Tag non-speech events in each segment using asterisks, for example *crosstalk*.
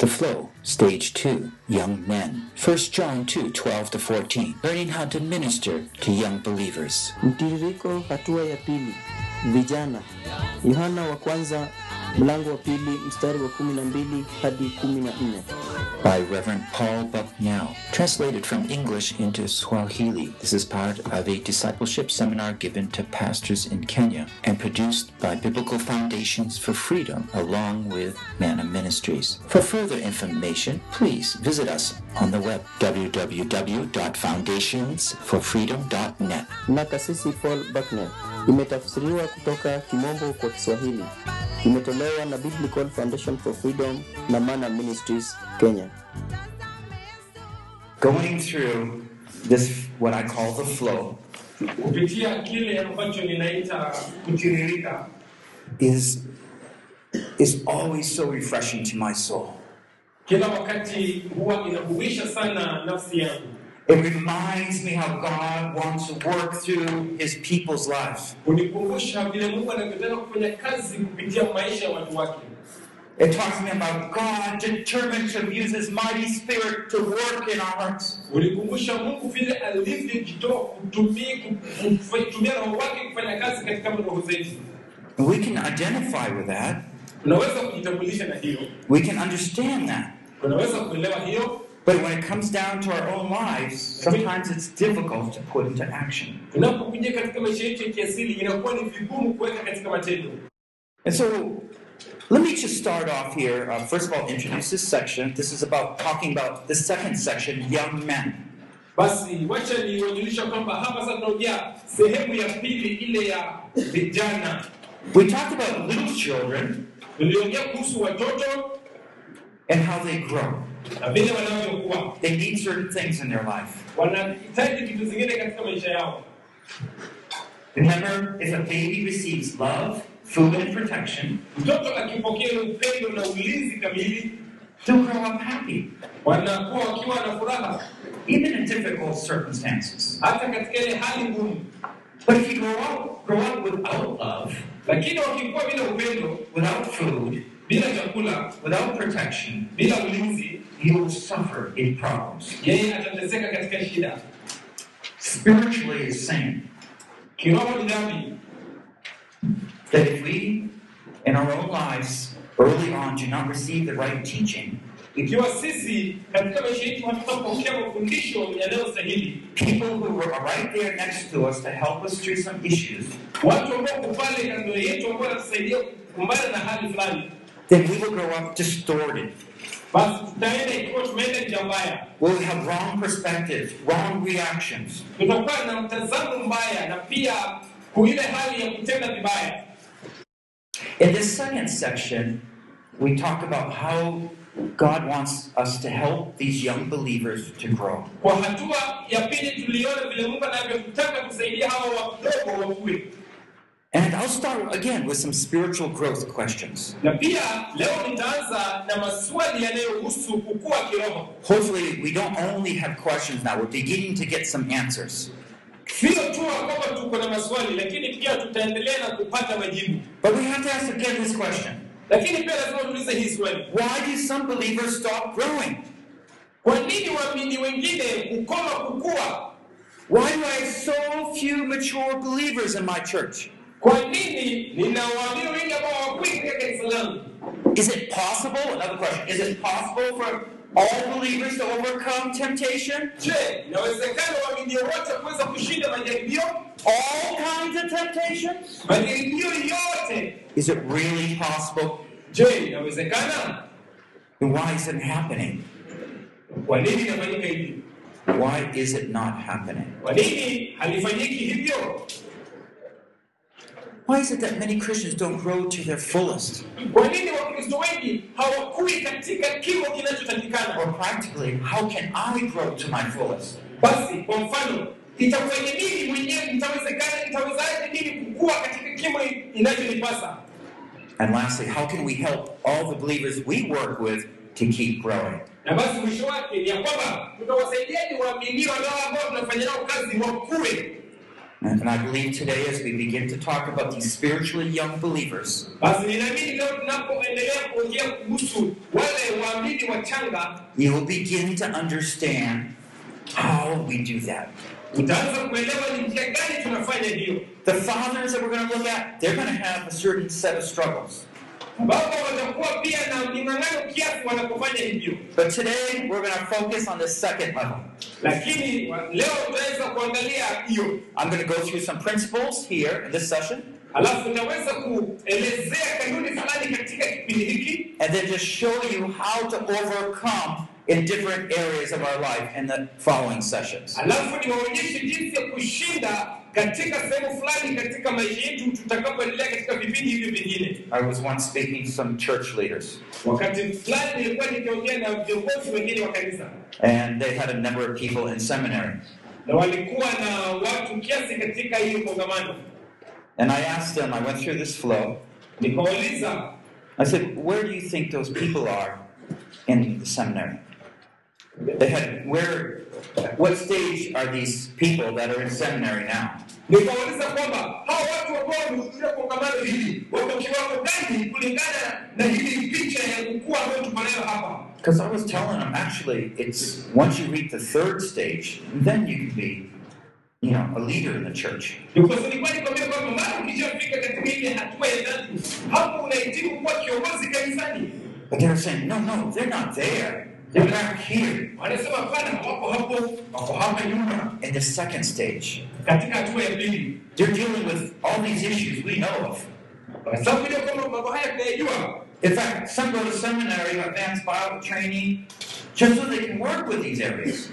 The Flow, Stage 2, Young Men. 1 John 2 12 to 14. Learning how to minister to young believers. Mtiririko hatua ya pili, vijana. Yohana wa kwanza mlango wa pili mstari wa kumi na mbili hadi kumi na nne. By Reverend Paul Bucknell. Translated from English into Swahili. This is part of a discipleship seminar given to pastors in Kenya and produced by Biblical Foundations for Freedom along with Manna Ministries. For further information, please visit us on the web www.foundationsforfreedom.net. na kasisi Paul Bucknell. Imetafsiriwa kutoka Kimombo kwa Kiswahili. Imetolewa na Biblical Foundation for Freedom na Manna Ministries, Kenya. Going through this, what I call the flow, kupitia kile ambacho ninaita kutiririka is, is always so refreshing to my soul. Kila wakati huwa inahuisha sana nafsi yangu It reminds me how God wants to work through his people's lives. hunikumbusha vile mungu anavyotaka kufanya kazi kupitia maisha ya watu wake It talks to me about God determined to use his mighty spirit to work in our hearts. hunikumbusha mungu vile alivyojitoa kutumia kutumia roho wake kufanya kazi katika roho zetu And we can identify with that. unaweza kujitambulisha na hiyo We can understand that. Unaweza kuelewa hiyo But when it comes down to our own lives, sometimes it's difficult to put into action. tunapokuja katika maisha yetu ya kiasili inakuwa ni vigumu kuweka katika matendo And so let me just start off here. Uh, first of all, introduce this section. This is about talking about the second section, young men. basi wacha niwajulisha kwamba hapa sasa tunaongea sehemu ya pili ile ya vijana We talked about little children tuliongea kuhusu watoto and how they grow. na vile wanavyokuwa They need certain things in their life. wanahitaji vitu zingine katika maisha yao Remember, if a baby receives love, food, and protection, mtoto akipokea upendo na ulinzi kamili they'll grow up happy, wanakuwa wakiwa na furaha even in difficult circumstances. hata katika ile hali ngumu But if you grow up, grow up without love, lakini wakikuwa bila upendo without food, bila chakula without protection, bila ulinzi you will suffer in problems. yeye atateseka katika shida Spiritually, it's same. kiroho ni dhambi That if we, in our own lives, early on, do not receive the right teaching, ikiwa sisi katika maisha yetu hatutapokea mafundisho yanayostahili people who were right there next to us to help us through some issues, watu ambao wako pale kando yetu ambao wanatusaidia kukumbana na hali fulani then we will grow up distorted. basi tutaenda ikiwa tumeenda njia mbaya We'll have wrong perspectives, wrong reactions. tutakuwa na mtazamo mbaya na pia kuile hali ya kutenda vibaya In this second section, we talk about how God wants us to help these young believers to grow. And I'll start again with some spiritual growth questions. na pia leo nitaanza na maswali yanayohusu kukua kiroho Hopefully, we don't only have questions now, we're beginning to get some answers. sio tu kwamba tuko na maswali lakini pia tutaendelea na kupata majibu But we have to ask again this question lakini pia lazima tuulize hii swali Why do some believers stop growing? kwa nini waamini wengine kukoma kukua Why do I have so few mature believers in my church? Kwa nini nina waamini wengi ambao katika Is it possible? Another question. Is it possible for all believers to overcome temptation? je inawezekana waamini wote kuweza kushinda majaribio All kinds of temptations? majaribio yote Is it really possible? je inawezekana Then why is it happening? kwa nini inafanyika hivi Why is it not happening? kwa nini halifanyiki hivyo Why is it that many Christians don't grow to their fullest? kwa nini wakristo wengi hawakui katika kimo kinachotakikana Or practically, how can I grow to my fullest? basi kwa mfano itakuwaje mimi mwenyewe itawezekana itawezaje mimi kukua katika kimo inachonipasa And lastly, how can we help all the believers we work with to keep growing? na basi mwisho wake ni ya kwamba tutawasaidiaje waaminio nao ambao tunafanya nao kazi wakue And I believe today, as we begin to talk about these spiritually young believers, basi ninaamini leo tunapoendelea kuongea kuhusu wale waamini wachanga you will begin to understand how we do that. utaanza kuelewa ni njia gani tunafanya hiyo The fathers that we're going to look at, they're going to have a certain set of struggles. But today, we're going to focus on the second level. lakini wa- leo tutaweza kuangalia hiyo I'm going to go through some principles here in this session, alafu nitaweza kuelezea kanuni fulani katika kipindi hiki and then just show you how to overcome in different areas of our life in the following sessions. Alafu niwaonyeshe jinsi ya kushinda katika sehemu fulani katika maisha yetu tutakapoendelea katika vipindi hivyo vingine I was once speaking to some church leaders, wakati fulani nilikuwa nikiongea na viongozi wengine wa kanisa and they had a number of people in seminary. na walikuwa na watu kiasi katika hiyo kongamano And I asked them, I went through this flow. nikawauliza I said, Where do you think those people are in the seminary? They had, where, what stage are these people that are in seminary now? nikawauliza kwamba hao watu ambao wamehudhuria kongamano hili wako kiwango gani kulingana na hili picha ya kukua ambayo tuko nayo hapa Because I was telling them, actually, it's once you reach the third stage, then you can be, you know, a leader in the church. Because nilikuwa nikwambia kwamba mara ukishafika katika ile hatua ya tatu hapo unahitimu kuwa kiongozi kanisani But they were saying, no, no, they're not there. In the second stage. They're dealing with all these issues we know of. In fact, some go to seminary, advanced Bible training, just so they can work with these areas.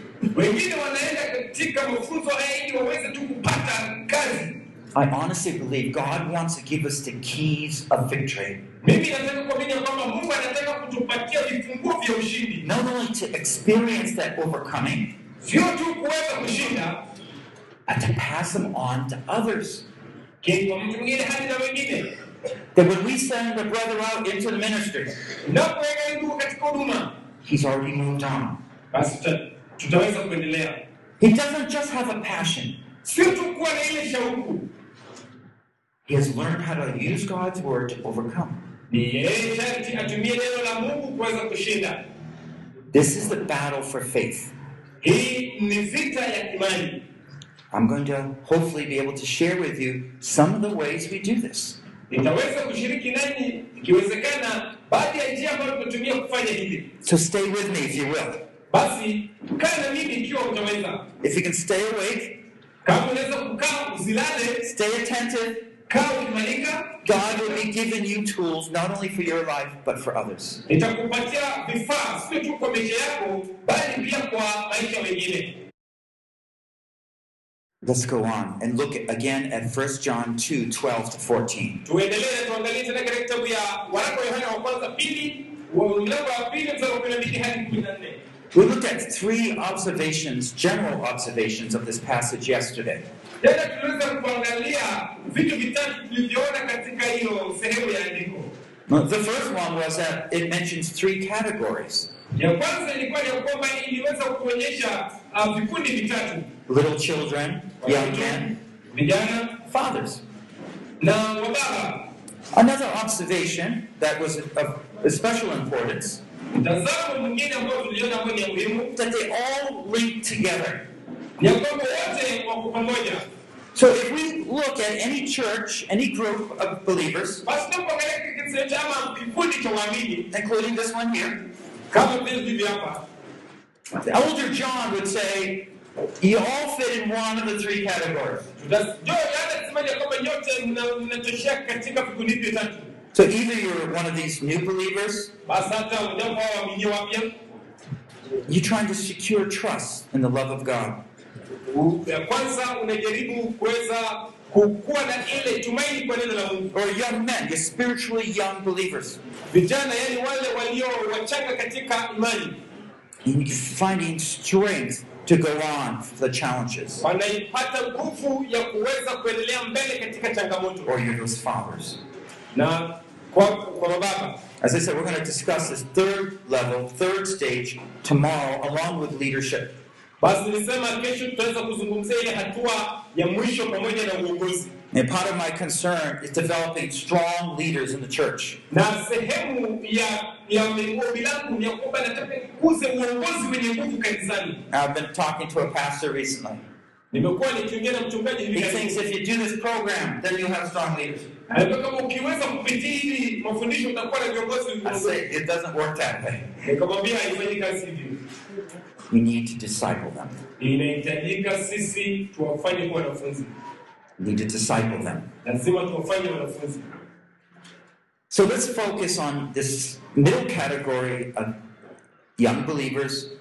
I honestly believe God wants to give us the keys of victory, mimi nataka kuamini kwamba mungu anataka kutupatia vifunguo vya ushindi. Not only to experience that overcoming, sio tu kuweza kushinda. But to pass them on to others. kwa mtu mwingine hadi na wengine. That when we send a brother out into the ministry, unapoweka ndugu katika huduma he's already moved on. basi tutaweza kuendelea. He doesn't just have a passion, sio tu kuwa na ile shauku. He has learned how to use God's word to overcome. Ni yeye sharti atumie neno la mungu kuweza kushinda This is the battle for faith. hii ni vita ya imani I'm going to hopefully be able to share with you some of the ways we do this. nitaweza kushiriki nanyi ikiwezekana baadhi ya njia ambayo tunatumia kufanya hivi So stay with me if you will. basi kaa na mimi ikiwa utaweza If you can stay awake, kama unaweza kukaa usilale stay attentive, God will be giving you tools not only for your life, but for others. nitakupatia vifaa sio tu kwa maisha yako bali pia kwa maisha mengine Let's go on and look again at 1 John 2 12 to 14. tuendelee na tuangalie tena katika kitabu ya waraka wa yohana wa kwanza pili wa- mlango wa pili mstari wa kumi na mbili hadi kumi na nne We looked at three observations, general observations of this passage yesterday. Jana tuliweza kuangalia vitu vitatu tulivyoona katika hiyo sehemu ya andiko. The first one was that it mentions three categories Ya kwanza ilikuwa ya kwamba iliweza kuonyesha uh, vikundi vitatu, little children, young men, vijana fathers. na wababa. Another observation that was of special importance Mtazamo mwingine ambao tuliona ambao ni muhimu that they all link together. Ni ya kwamba wote wako pamoja. So if we look at any church, any group of believers, Basi tunapoangalia kikundi cha ama kikundi including this one here, kama vile tulivyo hapa, Elder John would say, you all fit in one of the three categories. tutajua yana kusemaje kwamba nyote mna- mnatoshea katika vikundi hivi vitatu. So either you're one of these new believers, Basi hata mojawapo hao waamini wapya you're trying to secure trust in the love of God. Ya kwanza unajaribu kuweza kukuwa na ile tumaini kwa neno la Mungu. Or young men, you're spiritually young believers. Vijana yani wale walio wachanga katika imani You're finding strength to go on for the challenges. wanaipata nguvu ya kuweza kuendelea mbele katika changamoto. Or you're those fathers. Na kwa, kwa mababa As I said, we're going to discuss this third level, third stage tomorrow, along with leadership. Basi nilisema kesho tutaweza kuzungumzia ile hatua ya mwisho pamoja na uongozi, And part of my concern is developing strong leaders in the church. na sehemu ya ya ombi langu ni kwamba nataka nikuze uongozi wenye nguvu kanisani. I've been talking to a pastor recently. Nimekuwa nikiongea na mchungaji hivi He thinks if you do this program, then you'll have strong leaders. Anajua kama ukiweza kupitia hili mafundisho utakuwa na viongozi I say it doesn't work that way. Nikamwambia haifanyi kazi hivyo. We need to disciple them. Inahitajika sisi tuwafanye kuwa wanafunzi, We need to disciple them. lazima tuwafanye wanafunzi. So let's focus on this middle category of young believers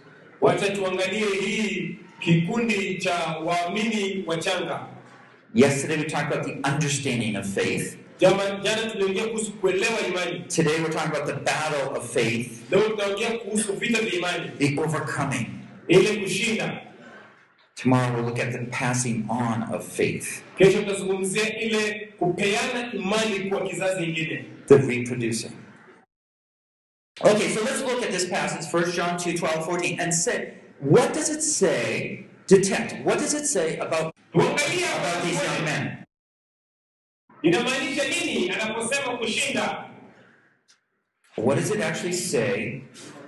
Wacha tuangalie hii kikundi cha waamini wachanga. Yesterday we talked about the understanding of faith. Jama, jana tuliongea kuhusu kuelewa imani, Today we're talking about the battle of faith, leo tutaongea kuhusu vita vya imani, the overcoming. Tomorrow we'll look at the passing on of faith, Kesho tutazungumzia ile kupeana imani kwa kizazi kingine. the reproducing. Okay, so let's look at this passage, 1 John 2 12, 14, and say, what does it say? Detect, what does it say about, about these young men? Inamaanisha nini anaposema kushinda. What does it actually say?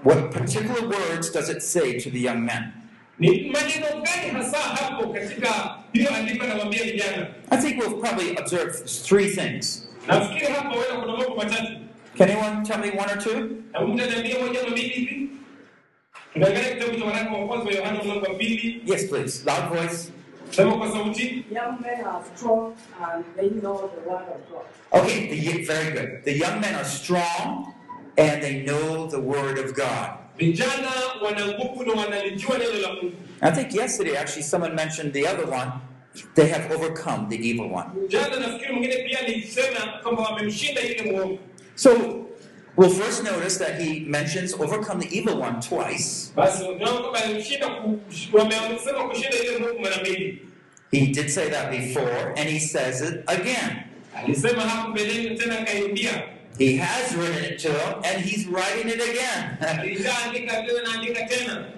What particular words does it say to the young men? Ni maneno gani hasa hapo katika hiyo andiko anamwambia vijana? I think we'll probably observe three things. Nafikiri hapa wenda kuna mambo matatu. Can anyone tell me one or two? Na moja ama mbili hivi. Tunaangalia kitabu cha waraka wa kwanza wa Yohana mlango wa pili. Yes, please. Loud voice. Sema kwa sauti. Young men are strong and they know the word of God. Okay, the, very good. The young men are strong and they know the word of God. Vijana wana nguvu na wanalijua neno la Mungu. I think yesterday, actually, someone mentioned the other one. They have overcome the evil one. Jana nafikiri mwingine pia alisema kwamba wamemshinda yule mwovu. So, we'll first notice that he mentions overcome the evil one twice. He did say that before, and he says it again. He has written it to them, and he's writing it again. *laughs*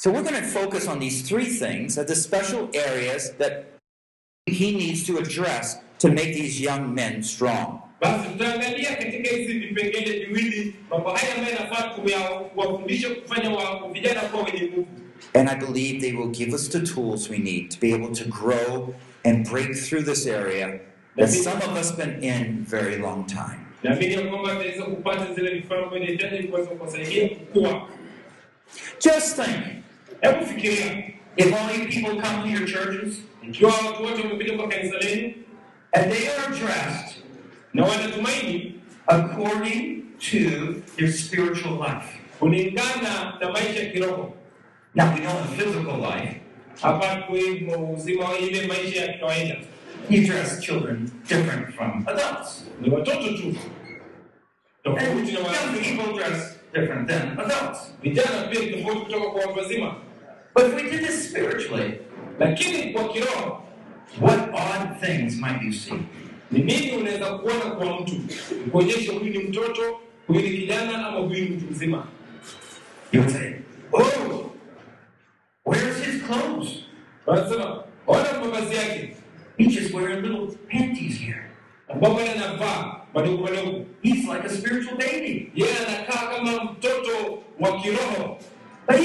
So, we're going to focus on these three things the special areas that he needs to address to make these young men strong. Basi tutaangalia katika hizi vipengele viwili mambo haya ambayo yanafaa kuwafundisha kufanya vijana kuwa wenye nguvu. And I believe they will give us the tools we need to be able to grow and break through this area that some of us have been in very long time. Naamini ya kwamba ataweza kupata zile vifaa ambavyo inahitaji kuweza kuwasaidia kukua. Just think, Hebu fikiria if only people come to your churches ikiwa watu wote wamekuja kwa kanisa lenu and they are dressed na wanatumaini according to their spiritual life. kulingana na maisha ya kiroho. Now we know in physical life, Hapa kwa uzima wa ile maisha ya kawaida you dress children different from adults. ni watoto tu, tofauti na young people dress different than adults. Vijana pia ni tofauti kutoka kwa watu wazima, But if we did this spiritually, lakini kwa kiroho what odd things might you see? Ni nini unaweza kuona kwa mtu? Kuonyesha huyu ni mtoto, huyu ni kijana, ama huyu ni mtu mzima? You say, oh, ona mavazi yake. Ambapo anavaa madogo madogo, yeye anakaa kama mtoto wa kiroho, But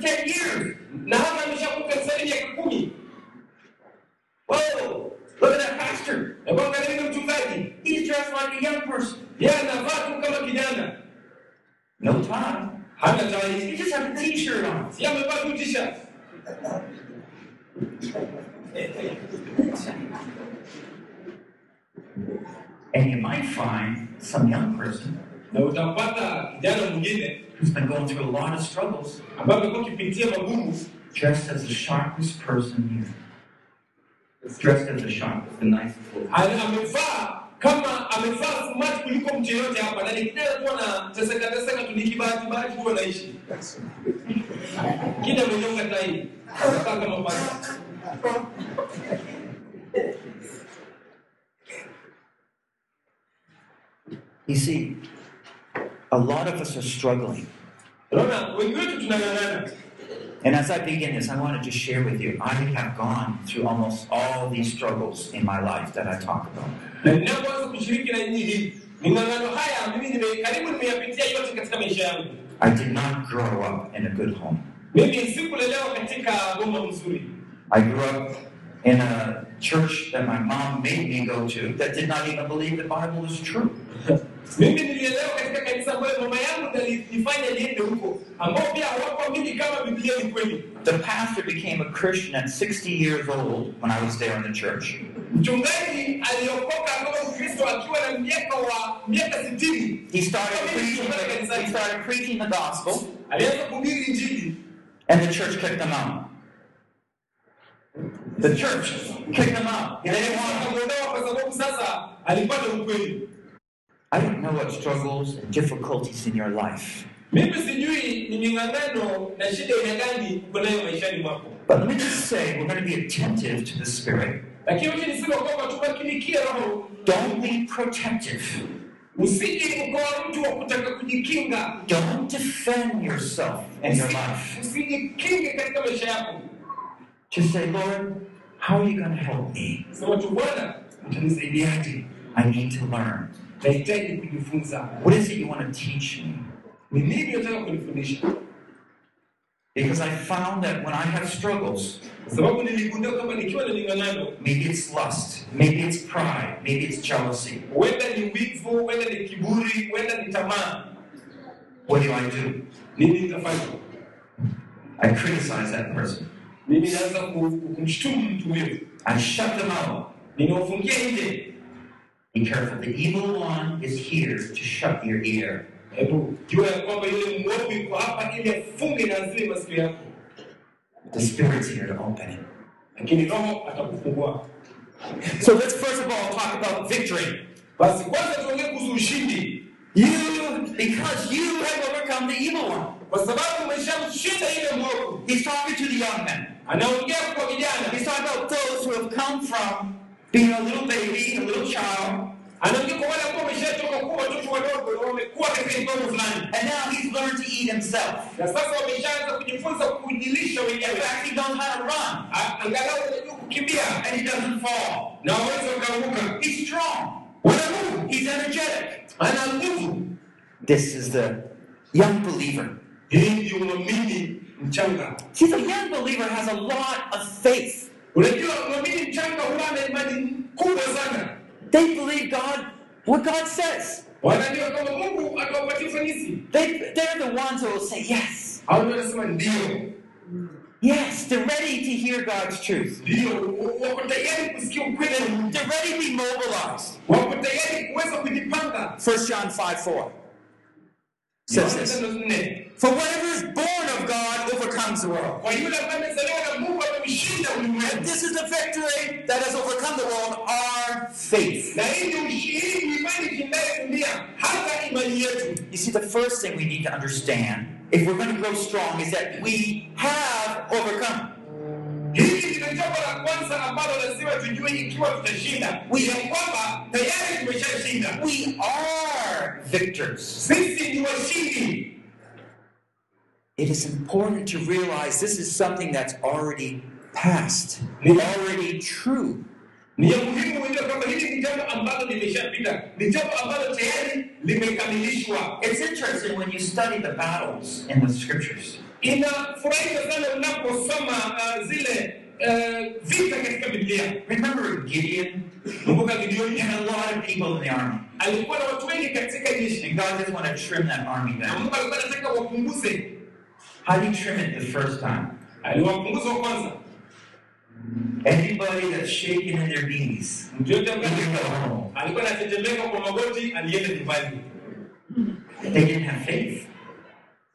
10 na hapa ameshakuwa kanisani miaka kumi. Whoa, look at that pastor. Na kwa angalia yule mchungaji, He's dressed like a young person. yeye anavaa tu kama kijana, No hana He just has a t-shirt on. yeye amevaa tu t-shirt. And you might find some young person Na utampata kijana mwingine who's been going through a lot of struggles, ambaye amekuwa akipitia magumu, dressed as the sharpest person here. Dressed as the sharpest, the nicest. little- ana- amevaa kama amevaa smart kuliko mtu yeyote hapa, na ni kijana tu anateseka teseka tu, ni bahati tu anaishi. Kile amenyoka tai, anakaa kama paka. You see, a lot of us are struggling. Unaona, wengi wetu tunang'ang'ana, And as I begin this, I wanted to just share with you, I have gone through almost all these struggles in my life that I talk about. na ninapoanza kushiriki na nyinyi hivi ming'ang'ano haya mimi nime, karibu nimeyapitia yote katika maisha yangu I did not grow up in a good home. mimi sikulelewa katika boma I grew up in a church that my mom made me go to that did not even believe the Bible is true. *laughs* mimi nilielewa katika kanisa ambayo mama yangu nilifanya niende huko ambao pia hawakuamini kama biblia ni kweli The pastor became a Christian at 60 years old when I was there in the church. mchungaji aliokoka kama ukristo akiwa na miaka wa miaka sitini He started preaching the, he started preaching the gospel, alianza kuhubiri injili and the church kicked him out. The church kicked him out. They didn't want him. akamwondoa kwa sababu sasa alipata ukweli I don't know what struggles and difficulties in your life, mimi sijui ni ming'ang'ano na shida ya gani uko nayo maishani mwako but let me just say we're going to be attentive to the Spirit. lakini wacha nisema kwamba tumakinikie roho Don't be protective. usije ukawa mtu wa Don't defend yourself and your life. Usijikinge katika maisha yako Just say, Lord, how are you going to help me? sema tu bwana utanisaidiaje I need to learn. nahitaji kujifunza What is it you want to teach me? ni nini unataka kunifundisha Because I found that when I have struggles, kwa sababu niligundua kama nikiwa na ming'ang'ano maybe it's lust, maybe it's pride, maybe it's jealousy. huenda ni wivu huenda ni kiburi huenda ni tamaa What do I do? I criticize that person. Mimi naanza ku- kumshutumu mtu huyo I shut them out. ninaofungia nje Be careful. The evil one is here to shut your ear. hebu jua ya kwamba yule mwovu yuko hapa ili afunge na masikio yako The Spirit's here to open it. lakini roho atakufungua So let's first of all talk about victory. basi kwanza tuongee kuhusu ushindi You, because you have overcome the evil one. Kwa sababu umeshamshinda ile mwovu He's talking to the young men. anaongea kwa vijana He's talking about those who have come from being a little baby, a little child, anaongea kwa wale ambao wameshatoka kuwa watoto wadogo na wamekuwa katika kiwango fulani and now he's learned to eat himself. na sasa wameshaanza kujifunza kujilisha In wenyewe fact, he knows how to run, angalau wanajua kukimbia and he doesn't fall. na waweza wakaanguka He's strong. wana He's energetic. ana nguvu This is the young believer. Hii ndio mwamini mchanga See, the young believer has a lot of faith. unajua mwamini mchanga huwa na imani kubwa sana They believe God, what God says. wanajua kama mungu atawapatia ufanisi They, they're the ones who will say yes. au ndio wanasema ndio Yes, they're ready to hear God's truth. ndio wako tayari kusikia ukweli They're ready to be mobilized. wako tayari kuweza kujipanga 1 John 5 4 says this. For whatever is born of God overcomes the world. kwa yule ambaye amezaliwa na mungu amemshinda And this is the victory that has overcome the world, our faith. na hii ndio ushi- hii ni imani ishindayo dunia hata imani yetu You see, the first thing we need to understand, if we're going to grow strong, is that we have overcome. Ndilo jambo la kwanza ambalo lazima tujue ikiwa tutashinda We- ya kwamba tayari tumeshashinda We are victors. sisi ni washindi It is important to realize this is something that's already past, already true. ni ya muhimu kujua kwamba hili ni jambo ambalo limeshapita ni jambo ambalo tayari limekamilishwa It's interesting when you study the battles in the scriptures. inafurahisha sana unaposoma uh, zile uh, vita katika biblia Remember Gideon? kumbuka gideoni And a lot of people in the army. alikuwa na watu wengi katika jeshi And God just want to trim that army down. mungu alikuwa anataka wapunguze How do you trim it the first time? aliwapunguza wa kwanza Anybody that's shaking in their knees, mtu yote ambaye you go home. alikuwa anatetemeka kwa magoti alienda nyumbani They didn't have faith.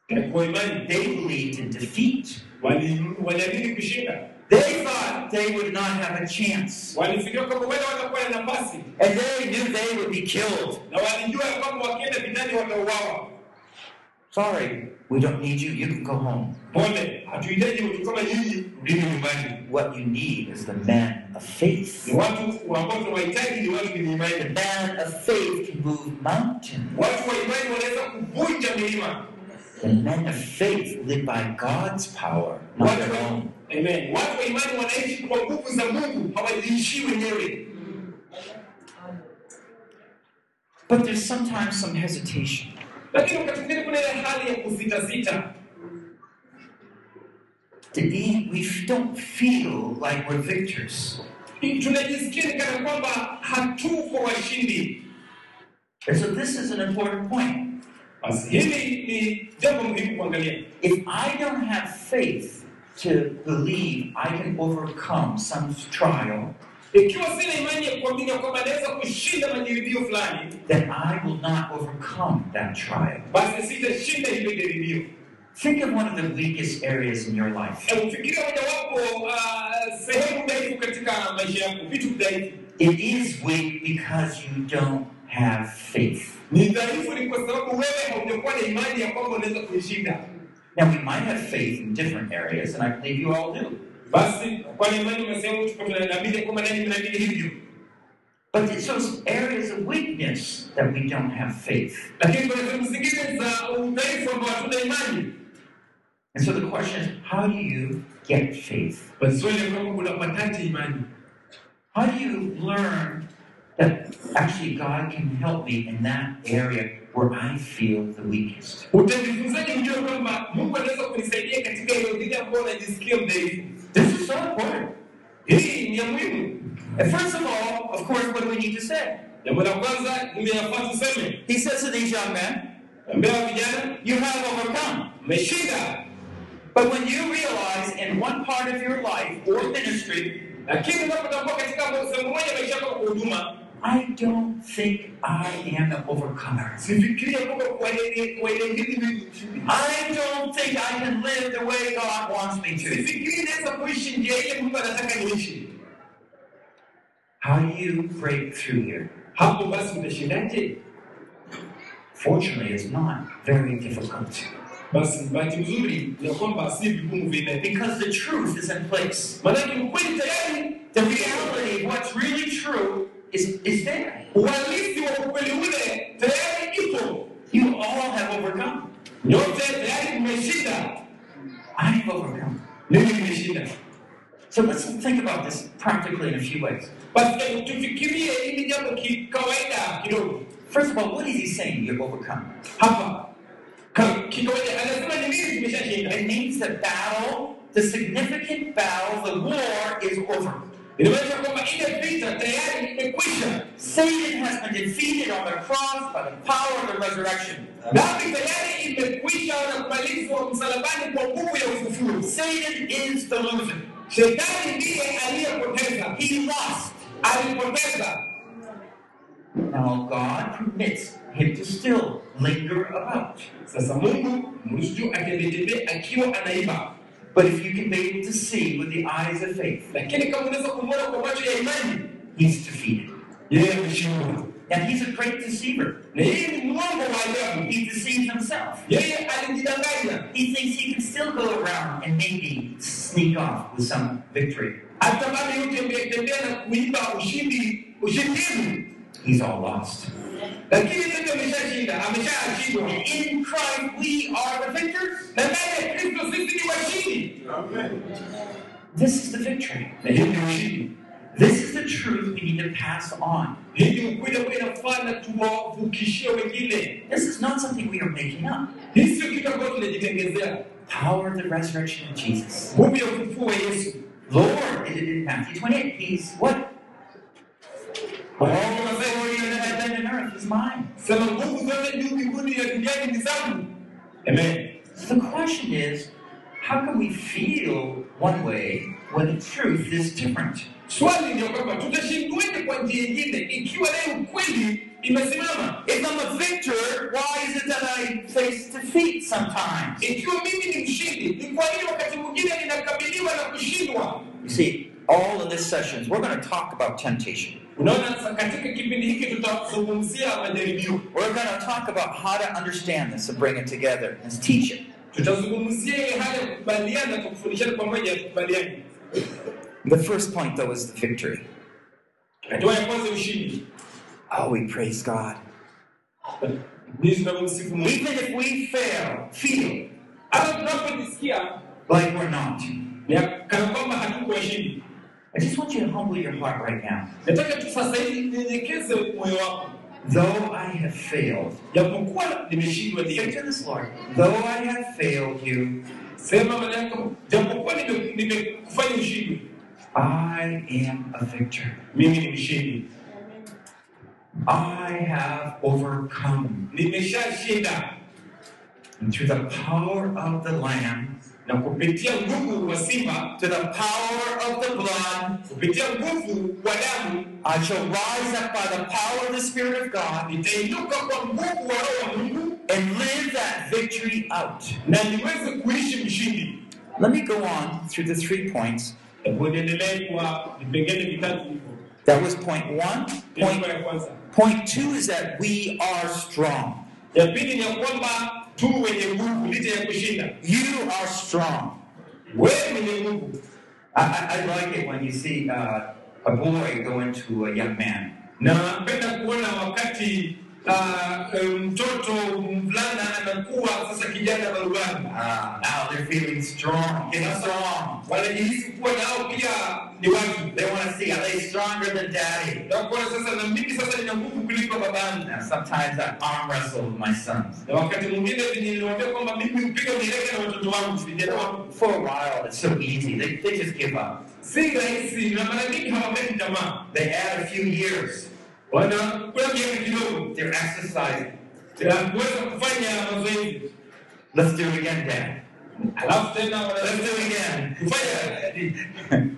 They believed in defeat. wali- waliamini kushinda They thought they would not have a chance. walifikiria kwamba wale watakuwa na nafasi And they knew they would be killed. na walijua kwamba wakienda vitani watauawa Sorry, we don't need you. You can go home. pole hatuhitaji mtu kama nyinyi rudi nyumbani What you need is the man of faith. ni watu ambao tunawahitaji ni watu wenye The man of faith can move mountains. watu wa imani wanaweza kuvunja milima The men of faith live by God's power, not their own. Amen. Watu wa imani wanaishi kwa nguvu za Mungu, hawajiishii wenyewe. But there's sometimes some hesitation. Lakini wakati mwingine kuna ile hali ya kusitasita. That we we don't feel like we're victors. Tunajisikia ni kana kwamba hatuko washindi. And so this is an important point. Basi hili ni jambo muhimu kuangalia. If I don't have faith to believe I can overcome some trial, then I will not overcome that trial. Think of one of the weakest areas in your life. It is weak because you don't have faith. Ni dhaifu ni kwa sababu wewe haujakuwa na imani ya kwamba unaweza kuishinda. Now, we might have faith in different areas, and I believe you all do. Basi kwa imani umesema tuko tunaamini kwamba nani mnaamini hivyo, But it's those areas of weakness that we don't have faith. lakini kuna sehemu zingine za udhaifu ambao hatuna imani. And so the question is, how do you get faith? Basi swali ni kwamba unapataje imani? How do you learn that actually God can help me in that area where I feel the weakest? Utajifunzaje kujua kwamba Mungu anaweza kunisaidia katika eneo lile ambalo unajisikia mdhaifu? This is so important. Hii ni ya muhimu. And first of all, of course, what do we need to say? Jambo la kwanza nimeyafaa tuseme, He says to these young men, ambia vijana, You have overcome. But when you realize in one part of your life or ministry, lakini unapotambua katika sehemu moja maisha yako kwa huduma, I don't think I am an overcomer. sifikirie kwamba kwa ile kwa ile hili mimi ni mshindi. I don't think I can live the way God wants me to. Sifikiri naweza kuishi njia ile Mungu anataka niishi. How do you break through here? Hapo basi utashindaje? Fortunately, it's not very difficult Basi bahati nzuri ya kwamba si vigumu vile, because the truth is in place. maanake ukweli tayari, The reality, what's really true, is, is there. uhalisi wa ukweli ule tayari ipo. You all have overcome. Nyote tayari mmeshinda, I have overcome. mimi nimeshinda. So let's think about this practically in a few ways. Basi hebu tufikirie hili jambo kikawaida kidogo. First of all, what is he saying? You've overcome. Hapa ka- kikawaida anasema ni nini tumeshashinda? It means the battle, the significant battle, the war is over. Inamaanisha kwamba ile vita tayari imekwisha. Satan has been defeated on the cross by the power of the resurrection. Dhambi tayari imekwisha na kumalizwa msalabani kwa nguvu ya ufufuo. Satan is the loser. Shetani ndiye aliyepoteza, He lost. alipoteza. Now God permits him to still linger about. Sasa Mungu mruhusu atembetembee akiwa anaiba, But if you can be able to see with the eyes of faith, lakini kama unaweza kumwona kwa macho ya imani, he's defeated. yeye ameshindwa. And he's a great deceiver. Na yeye ni mwongo wa ajabu, He deceives himself. He thinks he can still go around and maybe sneak off with some victory. Hata bado yutembea tembea na kuiba ushindi ushindini, He's all lost. lakini sasa ameshashinda, ameshashindwa. In Christ, we are the victors. Na ndani ya Kristo sisi ni washindi, This is the victory. na hii ni ushindi. This is the truth we need to pass on. Hii ni ukweli ambao inafaa na tuwavukishie wengine. This is not something we are making up. Hii sio kitu. Power of the resurrection of Jesus. Nguvu ya ufufuo wa Yesu. Lord, in in Matthew 28, he's what? All Amen. So the question is, how can we feel one way when the truth is different? Swali ndio kwamba tutashindwaje kwa njia nyingine ikiwa leo ukweli imesimama? If I'm a victor, why is it that I face defeat sometimes? Ikiwa mimi ni mshindi, ni kwa nini wakati mwingine ninakabiliwa na kushindwa? You see, all in this sessions, we're going to talk about temptation. Unaona, katika kipindi hiki tutazungumzia majaribio, We're going to talk about how to understand this and bring it together and teach it. tutazungumzia ile hali ya kukubaliana kufundishana pamoja, tukubaliane. The first point, though, is the victory. Hatua ya kwanza ushindi. Oh, we praise God. jinsi tunavyomsifu Mungu. Even if we fail, feel like we're not. Ni kana kwamba hatuko washindi. I just want you to humble your heart right now. Nataka tu sasa hivi nyenyekeze moyo wako, Though I have failed, japokuwa nimeshindwa, say to this Lord, though I have failed you, sema maana yako, japokuwa nimekufanya ushindi, I am a victor. mimi ni mshindi, I have overcome. nimeshashinda And through the power of the Lamb, na kupitia nguvu wa simba, to the power of the blood, kupitia nguvu wa damu, I shall rise up by the power of the Spirit of God nitainuka kwa nguvu wa Roho wa Mungu and live that victory out. na niweze kuishi mshindi. Let me go on through the three points. Hebu kwa vipengele vitatu. That was point one. Point, Point ya kwanza. point two is that we are strong. Ya pili ni kwamba tu wenye nguvu licha ya kushinda. You are strong. Wewe mwenye nguvu. I, I, I like it when you see uh, a boy going to a young man. Na napenda kuona wakati ah, eh, mtoto mvulana anakuwa sasa kijana. Ah, now they're feeling strong, getting strong. Wanajihisi kuwa nao pia ni watu. They want to see are they stronger than daddy? Sasa na mimi sasa nina nguvu kuliko babangu. Now, sometimes I arm wrestle with my sons. Na wakati mwingine niliwaambia kwamba mimi hupiga mieleka na watoto wangu. For a while, it's so easy. They, they just give up. Si rahisi na mara nyingi hawapeni tamaa. They add a few years. Wanakula miaka kidogo They're exercising. ya kuweza kufanya mazoezi. Let's do it again, Dad. Alafu tena Let's do it again. kufanya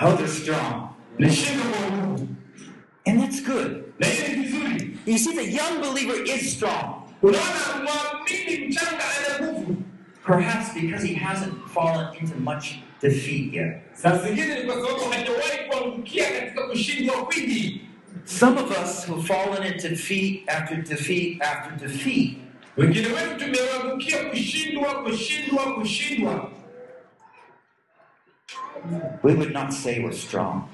Oh, they're strong. nishinda kwa nguvu. And that's good. Na hiyo ni vizuri. You see, the young believer is strong. Unaona mwamini mchanga ana nguvu. Perhaps because he hasn't fallen into much defeat yet. Some of us who've fallen into defeat after defeat after defeat we would not say we're strong.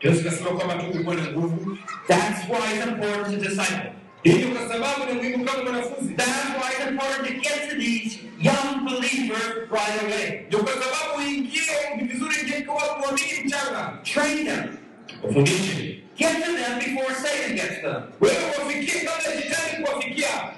Ndio tukasema kwamba tungekuwa na nguvu. That's why it's important to disciple. Ni kwa sababu ni muhimu kama mwanafunzi. That's why it's important to get to these young believers right away. Ndio kwa sababu uingie, ni vizuri ingie kwa mwamini mchanga. Train them. Get to them before Satan gets to them. Wewe wafikie kabla ya shetani kuwafikia.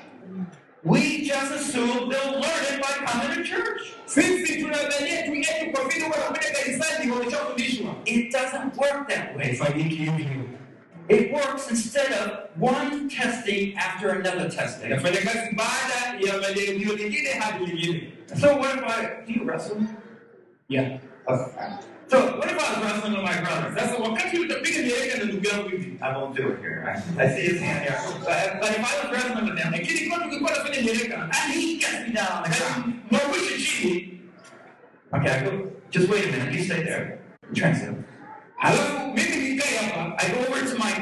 We just assume they'll learn it by coming to church. Sisi tunadhania tu yetu kwa vile wanakuja kanisani wameshafundishwa. It doesn't work that way. Haifanyiki. It works instead of one testing after another testing. Inafanya kazi baada ya majaribio lingine hadi lingine. So what if I do you wrestle? Yeah. So what if I was wrestling with my brother? Sasa wakati utapiga mieleka na ndugu yangu hivi. I won't do it here. I, I see his hand here. But, but if I was wrestling with him Lakini kwa tungekuwa nafanya mieleka. and he gets me down the. Mwangushe chini. Okay, I go. Just wait a minute. You stay there. Translate. Halafu mimi nikae hapa. I go over to my.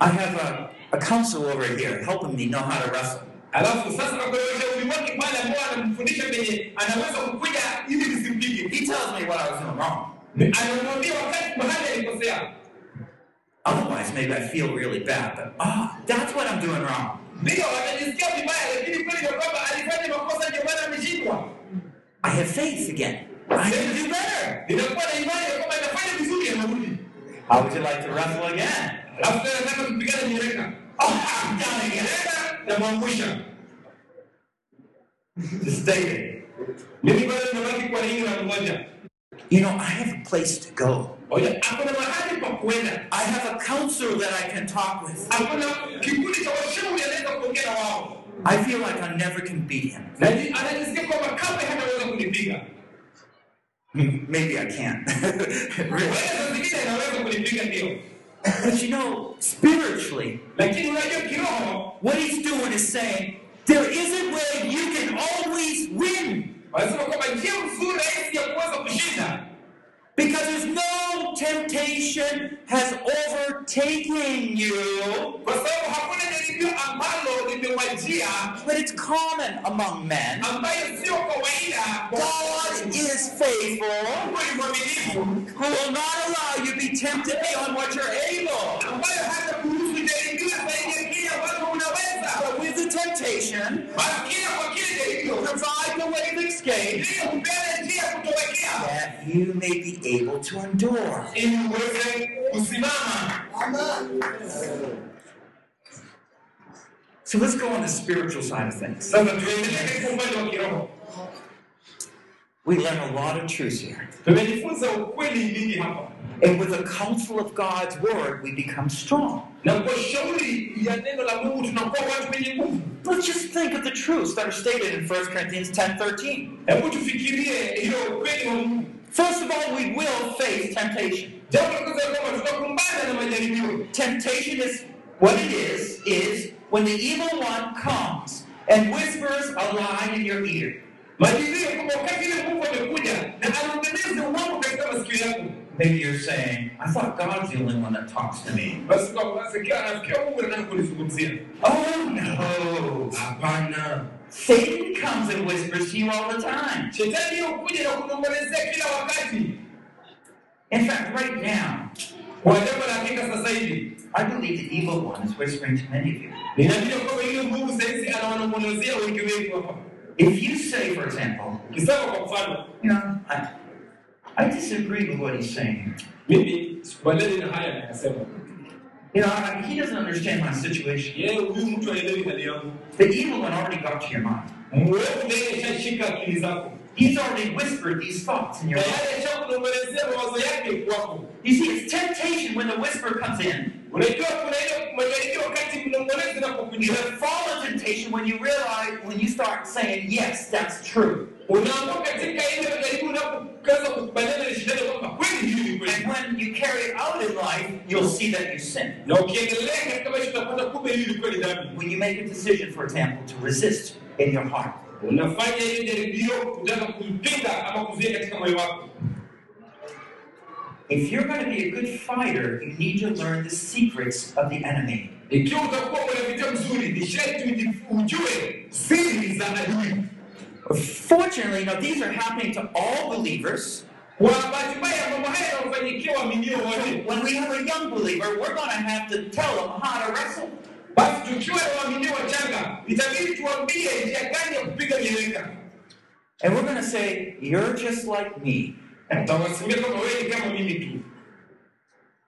I have a, a counselor over here helping me know how to wrestle. Alafu sasa nakuelewesha ushauri wake pale ambao anamfundisha venye anaweza kukuja ili nisimpige. He tells me what I was doing wrong. Anamwambia wakati mahali alikosea. Otherwise, maybe I feel really bad. But ah, that's what I'm doing wrong. Ndio atajisikia vibaya, lakini kweli ni kwamba alifanya makosa ndio maana ameshindwa. I have faith again. I can do better. Ninakuwa na imani kwamba itafanya vizuri anarudi. How would you like to wrestle again? Alafu tena nataka tupigane mieleka. Oh, I'm down again. Namwangusha. Just stay there. Mimi bado nimebaki kwa ringi na mmoja. You know, I have a place to go. Oja, hakuna mahali pa kuenda. I have a counselor that I can talk with. Hakuna kikundi cha washauri anaweza kuongea na wao. I feel like I never can beat him. Anajisikia kwamba kamwe hataweza kunipiga. Maybe I can. *laughs* really. Wewe saa zingine anaweza kunipiga ndio. But you know, spiritually, Lakini unajua kiroho, what he's doing is saying, there is a way you can always win. Wanasema kwamba njia nzuri rahisi ya kuweza kushinda. Because there's no temptation has overtaken you, kwa sababu hakuna jaribio ambalo limewajia. But it's common among men. ambayo sio kawaida kwa God is faithful, who will not allow you to be tempted beyond what you're able. ambayo hata kuruhusu jaribiwa zaidi ya kile ambacho unaweza. But temptation, provide the way of escape, ili kupenda njia ya kutowekea that you may be able to endure. ili uweze kusimama So let's go on the spiritual side of things. sasa tuendelee katika upande wa kiroho We learn a lot of truths here. tumejifunza ukweli mingi hapa And with the counsel of God's word, we become strong. na kwa shauri ya neno la mungu tunakuwa watu wenye nguvu Let's just think of the truths that are stated in 1 Corinthians 10 13. hebu tufikirie hiyo ukweli wa mungu First of all, we will face temptation. jambo la kwanza ni kwamba tutakumbana na majaribio Temptation is what it is, is when the evil one comes and whispers a lie in your ear. Majaribio kwamba wakati ile mungu amekuja na anaongeleza uongo katika masikio yako Maybe you're saying, I thought God's the only one that talks to me. basi kwa nasikia nafikia mungu anataka kunizungumzia Oh no. hapana Satan comes and whispers to you all the time. shetani hiyo kuja na kunongolezea kila wakati In fact, right now, kwa jambo la hakika sasa hivi I believe the evil one is whispering to many of you. ninajua kwamba ile nguvu sahizi anawanongolezea wengi wetu hapa If you say, for example, ukisema kwa mfano you know, I, I disagree with what he's saying. mimi sikubaliani na haya anayasema You know, I, he doesn't understand my situation. yeye huyu mtu aelewi hali yangu The evil one already got to your mind. mwovu naye ishashika akili zako He's already whispered these thoughts in your mind. tayari ashakunongolezea mawazo yake kwako You see, it's temptation when the whisper comes in. Unajua kuna ile majaribio wakati mnongolezi You unapokujia have fallen temptation when you realize, when you start saying, yes, that's true. unaanguka katika ile majaribio unapokaza kukubaliana na shindano kwamba kweli hili ni kweli And when you carry it out in life, you'll see that you sin. na ukiendelea katika maisha utakuta kumbe hili ni kweli dhambi When you make a decision, for example, to resist in your heart. unafanya ile jaribio kutaka kuipinga ama kuzuia katika moyo wako If you're going to be a good fighter, you need to learn the secrets of the enemy. ikiwa utakuwa mwanavita mzuri ni sharti ujue siri za adui Fortunately, know, these are happening to all believers. kwa bahati mbaya mambo haya yanawafanyikia waaminio wote When we have a young believer, we're going to have to tell them how to wrestle. basi tukiwa na wachanga itabidi tuambie njia gani ya kupiga mieleka And we're going to say, You're just like me. Tawasimia kama wewe ni kama mimi tu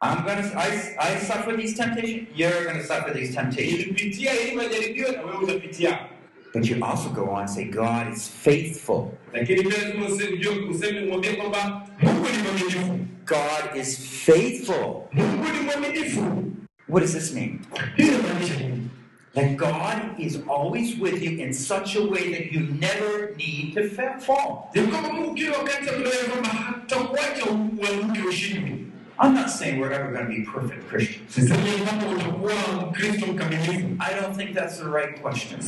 I'm to, I, I suffer these temptations. You're going to suffer these temptations. ilipitia hii majaribio na wewe utapitia But you also go on and say, God is faithful. lakini pia lazima use- ujue useme umwambie kwamba mungu ni mwaminifu God is faithful. mungu ni mwaminifu What does this mean? Hii inamaanisha nini That God is always with you in such a way that you never need to fa- fall. ni kwamba mungu kila wakati akunaweza kwamba hatakuacha uanguke ushindwe I'm not saying we're ever going to be perfect Christians. sisemi kwamba utakuwa mkristo mkamilifu I don't think that's the right question.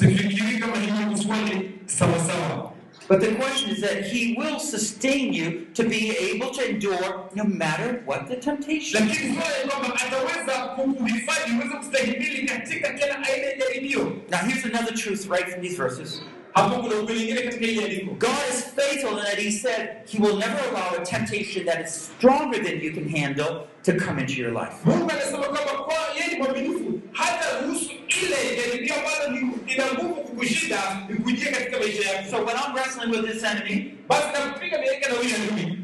Sifikiri kama hili ni swali sawasawa But the question is that He will sustain you to be able to endure no matter what the temptation. lakini swala ni kwamba ataweza kukuhifadhi uweze kustahimili katika kila aina ya jaribio Now, here's another truth right from these verses hapo kuna ukweli ingine katika hili andiko God is faithful in that He said He will never allow a temptation that is stronger than you can handle to come into your life. mungu anasema kwamba kwa yeye ni mwaminifu hata ruhusu ile jaribio ambalo ni- ina nguvu kukushinda ikujie katika maisha yako So, when I'm wrestling with this enemy, basi nampiga mieleka na huyu adui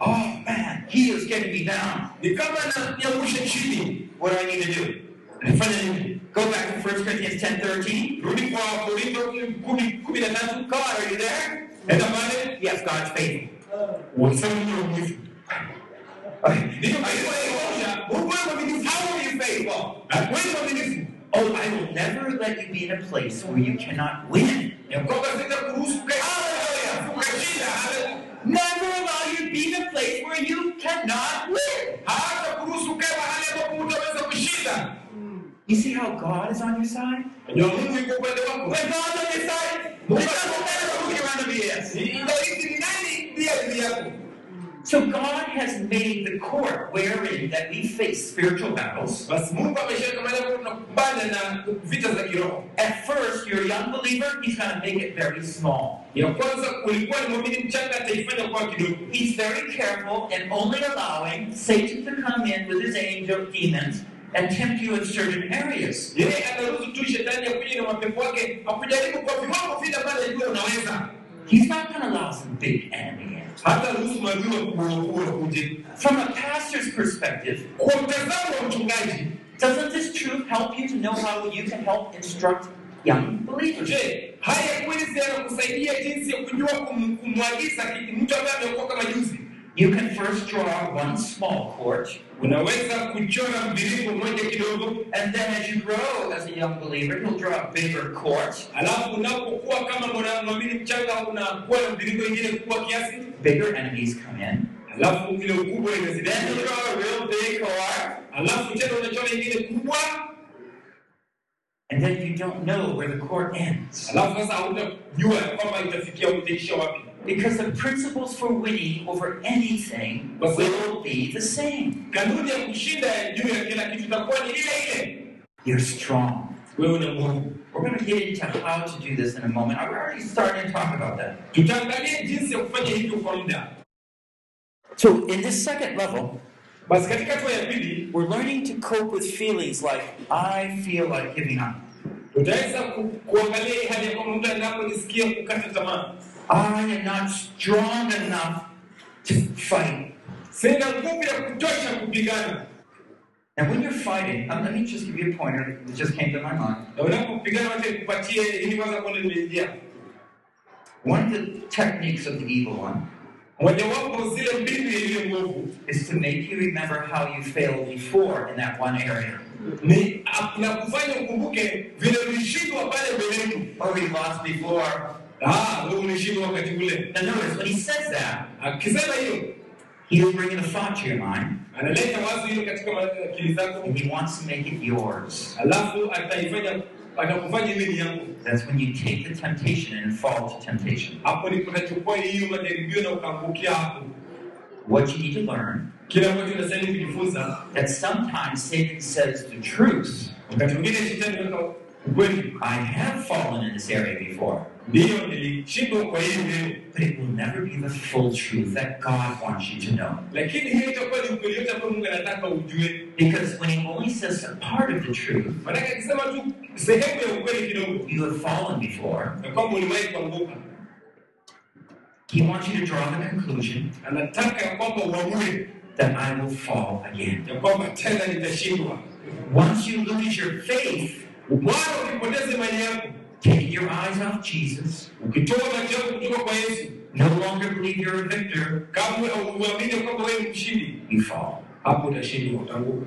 oh man, he is getting me down. ni kama nanyangusha chini What do I need to do? Go back to 1 Corinthians 10 13. rudi kwa korintho kumi kumi na tatu God, are you there? enda pale Yes, God's faithful. wasema ni mwaminifu Okay. Ndiyo, kwa hiyo inaonyesha, Mungu wewe mwaminifu. How are you faithful? Oh, I will never let you be in a place where you cannot win. Ya kwamba sitakuruhusu ukae- ukashinda. Hale- Never allow you to be in a place where you cannot win. You see how God is on your side? Najua Mungu yuko upande wako. When God's on your side, it doesn't matter who your enemy is. Ni- ingawaje ni nani ndiye adui yako. So God has made the court wherein that we face spiritual battles. Basi Mungu ameshaweka mahali ambapo tunakumbana na vita za kiroho. At first, you're a young believer, He's going to make it very small. Ya kwanza ulikuwa ni mwamini mchanga, ataifanya kwa kidogo. He's very careful and only allowing Satan to come in with his angel demons and tempt you in certain areas. yeye anaruhusu tu shetani akuje na mapepo wake akujaribu kwa viwango vile ambavyo anajua unaweza He's not going to allow some big enemy in. maadui wakubwa wakubwa wakuje From a pastor's perspective, kwa mtazamo wa mchungaji doesn't this truth help you to know how you can help instruct young believers? je haya kweli yanakusaidia jinsi ya kujua kumwagiza mtu ambaye ameokoka majuzi You can first draw one small court, unaweza kuchora mviringo mmoja kidogo and then as you grow as a young believer, you'll draw a bigger court. alafu unapokuwa kama mwanamwamini mchanga unakuwa na mviringo ingine kubwa kiasi Bigger enemies come in. alafu ile ukubwa Then inazidi you draw a real big court, alafu tena unachora ingine kubwa and then you don't know where the court ends. alafu sasa hautajua kwamba itafikia utaisha wapi Because the principles for winning over anything will be the same. You're strong. We're going to get into how to do this in a moment. I'm already starting to talk about that. So, in this second level, we're learning to cope with feelings like, I feel like giving up. Tutaweza ku, kuangalia hii hali ya kwamba mtu anapojisikia kukata tamaa I am not strong enough to fight. sina nguvu ya kutosha kupigana And when you're fighting, um, let me just give you a pointer that just came to my mind. na unapopigana wacha kupatie ili kwanza kuona nimeingia One of the techniques of the evil one mojawapo zile mbinu ya ile mwovu is to make you remember how you failed before in that one area. ni na kufanya ukumbuke vile ulishindwa pale mbeleni Or we lost before. Ah wewe ulishindwa wakati ule Now notice, when he says that, akisema hiyo he is bringing a thought to your mind, analeta wazo hilo katika akili zako and he wants to make it yours. alafu ataifanya atakufanya iwe yangu That's when you take the temptation and fall to temptation. hapo ndipo unachukua hiyo majaribio na ukaangukia hapo What you need to learn kile ambacho unastahili kujifunza that sometimes Satan says the truth. wakati mwingine shetani anaweka ukweli I have fallen in this area before, hiyo but it will never be the full truth that God wants you to know. Because when he only says a part of the truth, you have fallen before, he wants you to draw the conclusion that I will fall again. Once you lose your faith, taking your eyes off Jesus, Ukitoa macho kutoka kwa Yesu, no longer believe you're a victor, kama uamini kwamba wewe ni mshindi you fall. hapo utashindwa utaanguka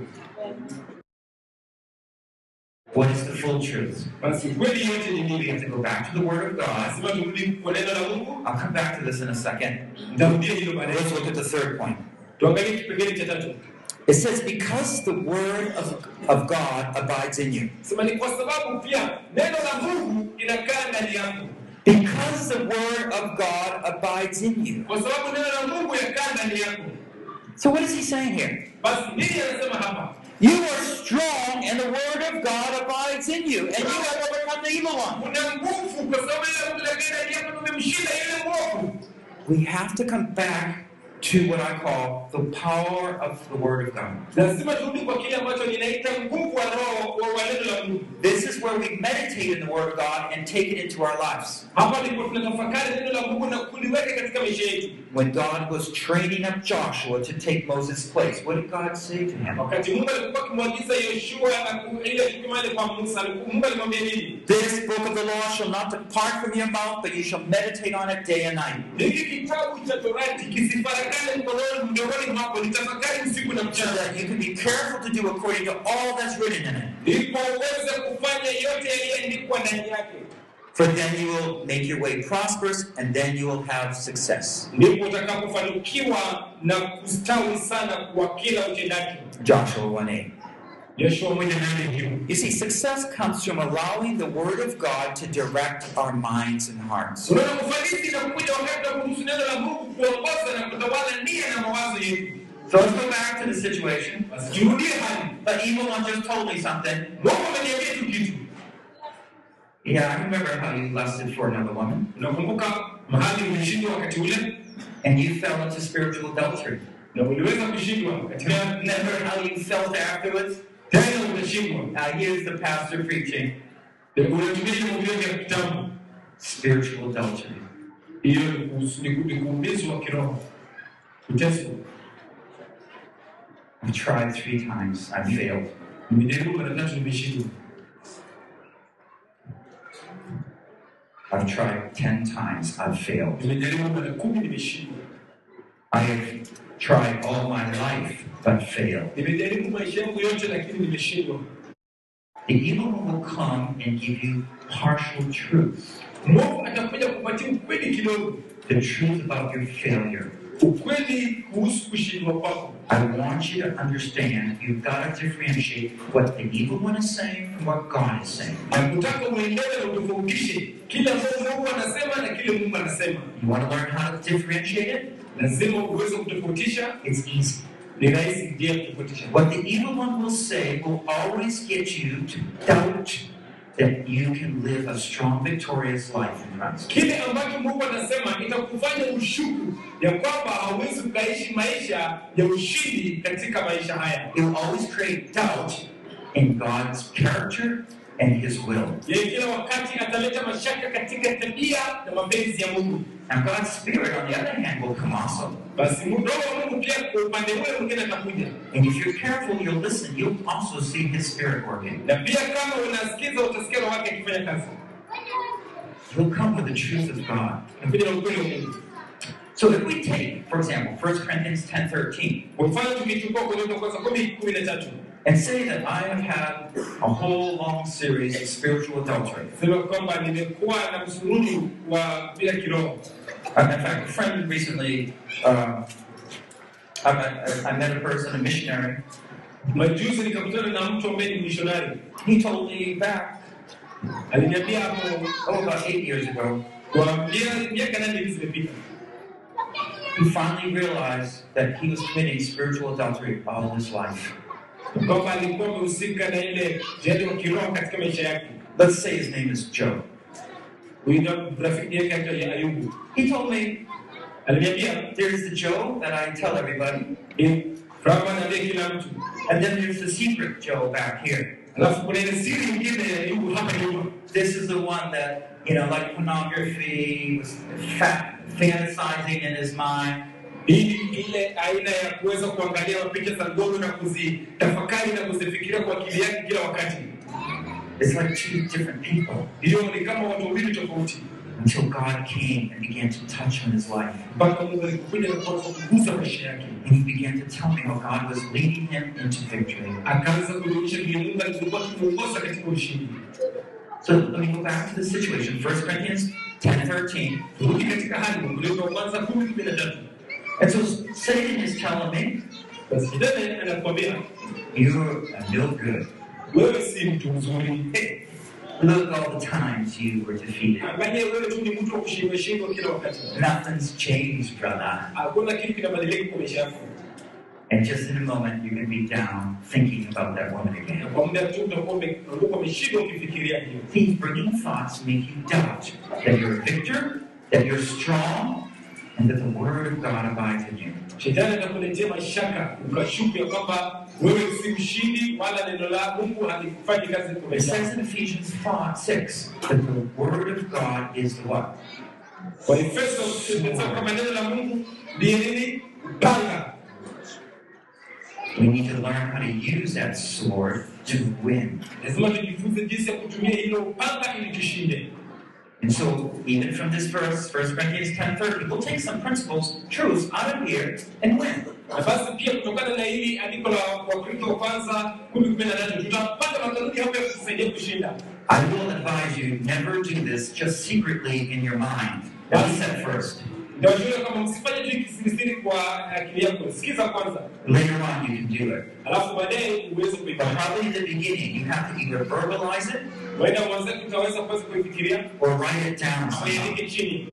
What is the full truth? basi kweli yote ni We have to go back to the Word of God. lazima turudi kwa neno la mungu I'll come back to this in a second. nitarudia hilo baadaye Let's look at the third point. tuangalie kipengele cha tatu It says, Because the Word of, of God abides in you. sema ni kwa sababu pia neno la mungu inakaa ndani yako Because the Word of God abides in you. kwa sababu neno la mungu yakaa ndani yako So, what is he saying here? basi nini anasema hapa You are strong, and the Word of God abides in you, and you have overcome the evil one. una nguvu kwa sababu ile mungu inakaa ndani yako tumemshinda yule mwovu We have to come back to what I call the power of the Word of God. This is where we meditate in the Word of God and take it into our lives. When God was training up Joshua to take Moses' place, what did God say to him? This book of the law shall not depart from your mouth, but you shall meditate on it day and night, hiki kitabu cha torati kisifarakane mkononi mdomoni mwako litafakari usiku na so mchana that you can be careful to do according to all that's written in it. ndipo uweze kufanya yote yaliyoandikwa ndani yake For then you will make your way prosperous, and then you will have success. ndipo utakapofanikiwa na kustawi sana kwa kila utendaji Joshua 1 8. Yoshua moja nane hiyo You see, success comes from allowing the Word of God to direct our minds and hearts. unaona ufanisi inakuja wakati wa kuruhusu neno la mungu kuongoza na kutawala nia na mawazo yetu So let's go back to the situation. basi turudie hali The evil one just told me something. mungu ameniambia tu kitu Yeah, I remember how you lusted for another woman, unakumbuka mahali ulishindwa wakati ule and you fell into spiritual adultery. na uliweza kushindwa katika Remember how you felt afterwards? Tena utashindwa. Uh, here's the pastor preaching ya kitabu, spiritual adultery. I've tried three times. I failed. I've tried ten times. I've failed. I have tried all my life but failed. Nimejaribu maisha yangu yote, lakini nimeshindwa. The evil one will come and give you partial truth. Mungu atakuja kupatia ukweli The truth about your failure. ukweli kuhusu kushindwa kwako. I want you to understand you've got to differentiate what the evil one is saying from what God is saying. Nakutaka uelewe na utofautishe kile ambacho Mungu anasema na kile Mungu anasema. You want to learn how to differentiate it? Lazima uweze kutofautisha. It's easy. Ni rahisi pia kutofautisha. What the evil one will say will always get you to doubt that you can live a strong, victorious life in Christ. Kile ambacho Mungu anasema itakufanya ushuku ya kwamba hauwezi ukaishi maisha ya ushindi katika maisha haya. It will always create doubt in God's character and his will. And God's Spirit, on the other hand, will come also. And if you're careful, you'll listen, you'll also see His Spirit working. He'll come with the truth of God. So if we take, for example, 1 Corinthians 10 13. And say that I have had a whole long series of spiritual adultery. sema kwamba nimekuwa na msururu wa bila kiroho. Uh, in fact, a friend recently, uh, I, met, I met a person, a missionary. Majuzi nikakutana na mtu ambaye ni mishonari, He told me back, aliniambia hapo oh, about eight years ago, kwa miaka nane hivi zimepita, he finally realized that he was committing spiritual adultery all his life. Kwamba alikuwa amehusika na ile jadi wa kiroho katika maisha yake. Let's say his name is Joe. Huyu rafiki yake aitwa Ayubu, He told me, aliniambia there's the Joe that I tell everybody, Brahma anaambia kila mtu, and then there's the secret Joe back here. alafu kuna ile siri nyingine ya Ayubu hapa nyuma. This is the one that, you know, like pornography, was fa- fantasizing in his mind. Ni ile aina ya kuweza kuangalia picha za ngono na kuzitafakari na kuzifikiria kwa akili yake kila wakati. It's like two different people Hiyo ni kama watu wawili tofauti, until God came and began to touch on his life. mpaka Mungu alikuja na kuanza kugusa And he began to tell me how God was leading him into victory. akaanza kuonyesha vile Mungu alivyokuwa akimwongoza katika ushindi. So let me go back to the situation. 1 Corinthians 10 13. And so Satan is telling me, Basi Shetani anakuambia You're a no good. wewe si mtu mzuri, Look all the times you were defeated. angalia wewe tu ni mtu wa kushindwa shindwa kila wakati. Nothing's changed, brother. Hakuna kitu kinabadilika kwa maisha yako, And just in a moment, you're going to be down thinking about that woman again. kwa muda tu utakuwa ume- utakuwa umeshindwa ukifikiria hiyo. He's bringing thoughts to make you doubt that you're a victor, that you're strong, and that the Word of God abides in you. Shetani atakuletea mashaka, ukashuku ya kwamba wewe si mshindi, wala neno la Mungu halikufanyi kazi kwa It says in Ephesians 5, 6 that the Word of God is the what? Kwa Efeso tunasema kwamba neno la Mungu ndiye nini? Upanga. We need to learn how to use that sword to win. Lazima tujifunze jinsi ya kutumia hilo upanga ili tushinde. And so, even from this verse, 1 Corinthians 10:30, we'll take some principles, truths out of here and win. Na basi pia kutokana na hili andiko la Wakorintho wa kwanza kumi kumi na tatu tutapata makanuni hapo ya kutusaidia kushinda. I will advise you never do this just secretly in your mind. That's said first. Nitawashauri kama msifanye tu kisirisiri kwa akili yako, sikiza kwanza, Later on, you can do it. alafu baadaye uweze kuifanya. probably in the beginning, you have to either verbalize it Waenda mwanzo utaweza kwanza kuifikiria or write it down au iandike chini.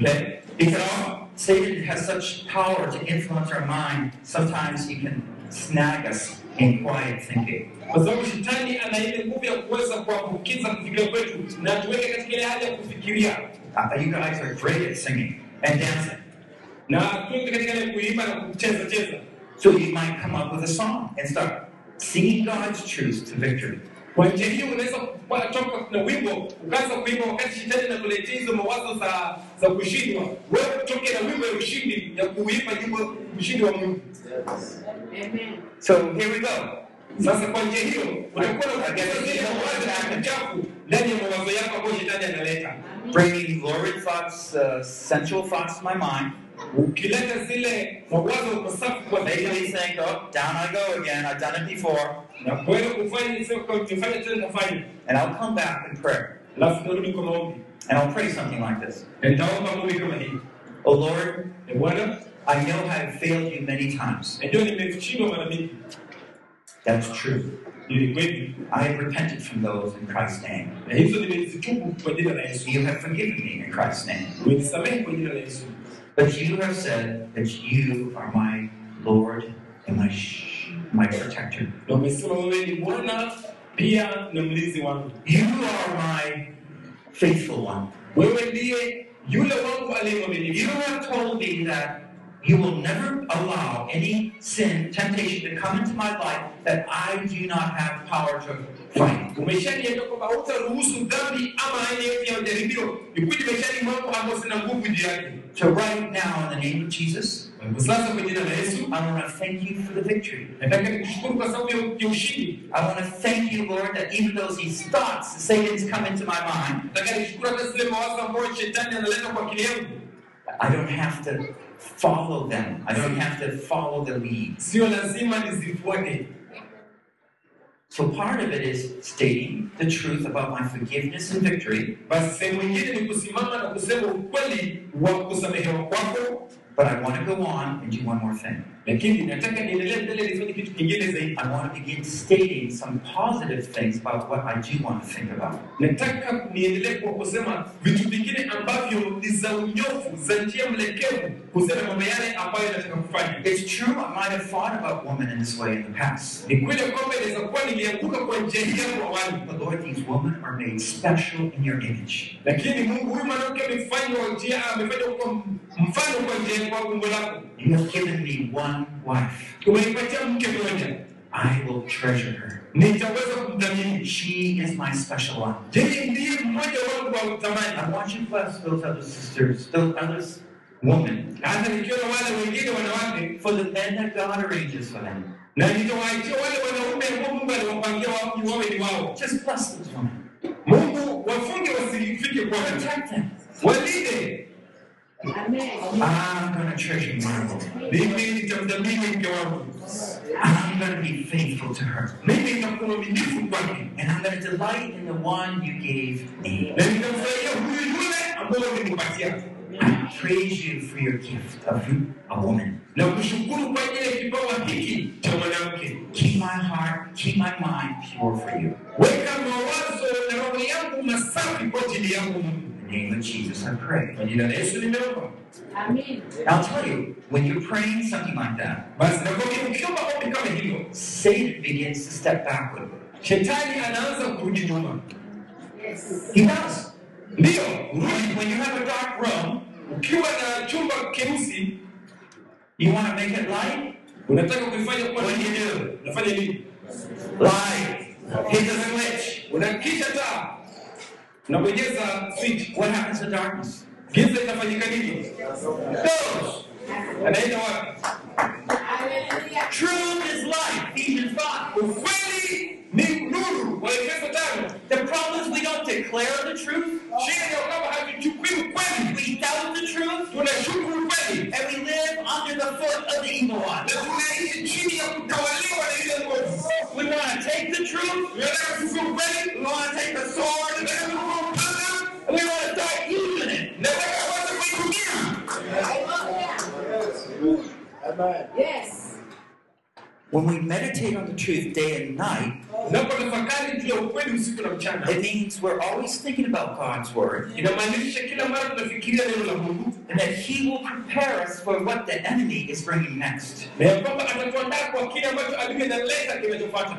Okay? Because Satan has such power to influence our mind, sometimes he can snag us in quiet thinking. Kwa sababu shetani ana ile nguvu ya kuweza kuambukiza kufikiria kwetu na tuweke katika ile hali ya kufikiria you guys are great at singing and dancing. na tuweke katika kuimba na kucheza cheza. So you might come up with a song and start singing God's truth to victory. Kwa njia hiyo unaweza kutoka na wimbo ukaanza kuimba wakati shetani anakuletea hizo mawazo za za kushindwa, wewe utoke na wimbo ya ushindi ya kuimba nyimbo ushindi wa Mungu. So here we go. Sasa kwa njia hiyo unakuwa na kuongeza zile mawazo ya kuchafu ndani ya mawazo yako ambayo shetani analeta, Bringing lurid thoughts, uh, sensual thoughts to my mind, ukileta zile mawazo masafi kwa making me think, oh, down I go again. I've done it before. na kwenda kufanya sio kwa kufanya tena kufanya, And I'll come back in prayer. alafu narudi kwa maombi And I'll pray something like this. na nitaomba maombi kama hii. Oh Lord, E Bwana, I know I've failed you many times. najua nimeshindwa mara mingi, That's true. I have repented from those in Christ's name. na hizo nimezitubu kwa jina la Yesu. You have forgiven me in Christ's name. Umenisamehe kwa jina la Yesu. But you have said that you are my Lord and my sh- my protector. Na umesema wewe ni Bwana pia na mlinzi wangu, You are my faithful one. wewe ndiye yule wangu aliye You have told me that you will never allow any sin, temptation to come into my life that I do not have power to fight. Umeshaniambia kwamba hutaruhusu dhambi ama aina yote ya majaribio ikuje maishani mwangu ambayo sina nguvu juu yake. So right now, in the name of Jesus, sasa kwa jina la Yesu I want to thank you for the victory. nataka nikushukuru kwa sababu ya ya ushindi. I want to thank you, Lord, that even though these thoughts, the Satan's come into my mind, Nataka nishukuru hata zile mawazo ambayo shetani analeta kwa akili yangu, I don't have to follow them. I don't have to follow the lead. sio lazima nizifuate. So part of it is stating the truth about my forgiveness and victory, Basi sehemu nyingine ni kusimama na kusema ukweli wa kusamehewa kwako, but I want to go on and do one more thing. Lakini nataka niendelee mbele nifanye kitu kingine zaidi. I want to begin stating some positive things about what I do want to think about. Nataka niendelee kwa kusema vitu vingine ambavyo ni za unyofu, za njia mlekevu, kusema mambo yale ambayo nataka kufanya. It's true, I might have thought about women in this way in the past. Ni kweli kwamba inaweza kuwa nilianguka kwa njia hii hapo awali, But Lord, these women are made special in your image. lakini Mungu huyu mwanamke amefanywa njia, amefanywa kwa mfano kwa njia kwa umbo lako. You have given me one wife. Umenipatia mke mmoja, I will treasure her. nitaweza kumdhamini. She is my special one. Yeye ndiye mmoja wangu wa thamani. I want you to bless those other sisters, those other women, Hata nikiona wale wengine wanawake, for the men that God arranges for them. na nitawaachia wale wanaume ambao Mungu aliwapangia wa- wawe ni wao. Just bless those women. Mungu wafunge wasifike kwake, Protect them. walinde. I'm going to treasure my Lord. Mimi nitamdhamini mke wangu, I'm going to be faithful to her. mimi nitakuwa mwaminifu kwake, And I'm going to delight in the one you gave me. na nitamfurahia huyu yule ambao ulimpatia, I praise you for your gift of a woman. na kushukuru kwa ajili hiki cha. Keep my heart, keep my mind pure for you. Weka mawazo na roho yangu masafi kwa ajili yangu Mungu. In the name of Jesus, I pray. Kwa jina la Yesu nimeomba. Amen. I'll tell you, when you're praying something like that, Basi nakwambia, ukiomba ombi Satan begins to step backward. shetani anaanza kurudi nyuma. Yes. He does. Ndiyo, When, rudi. when you have a dark room, Ukiwa na uh, chumba keusi, you want to make it light? unataka kuifanya kuwa What do nini? you do? Unafanya nini? Light. Hit the switch. Unakisha taa, unabonyeza switch. What happens to darkness? Giza itafanyika nini? Goes. Anaenda wapi? Hallelujah. Yes. When we meditate on the truth day and night, Unapotafakari juu ya ukweli usiku na mchana, it means we're always thinking about God's word inamaanisha kila mara tunafikiria neno la Mungu and that He will prepare us for what the enemy is bringing next. na ya kwamba atatuandaa kwa kile ambacho adui analeta kinachofuata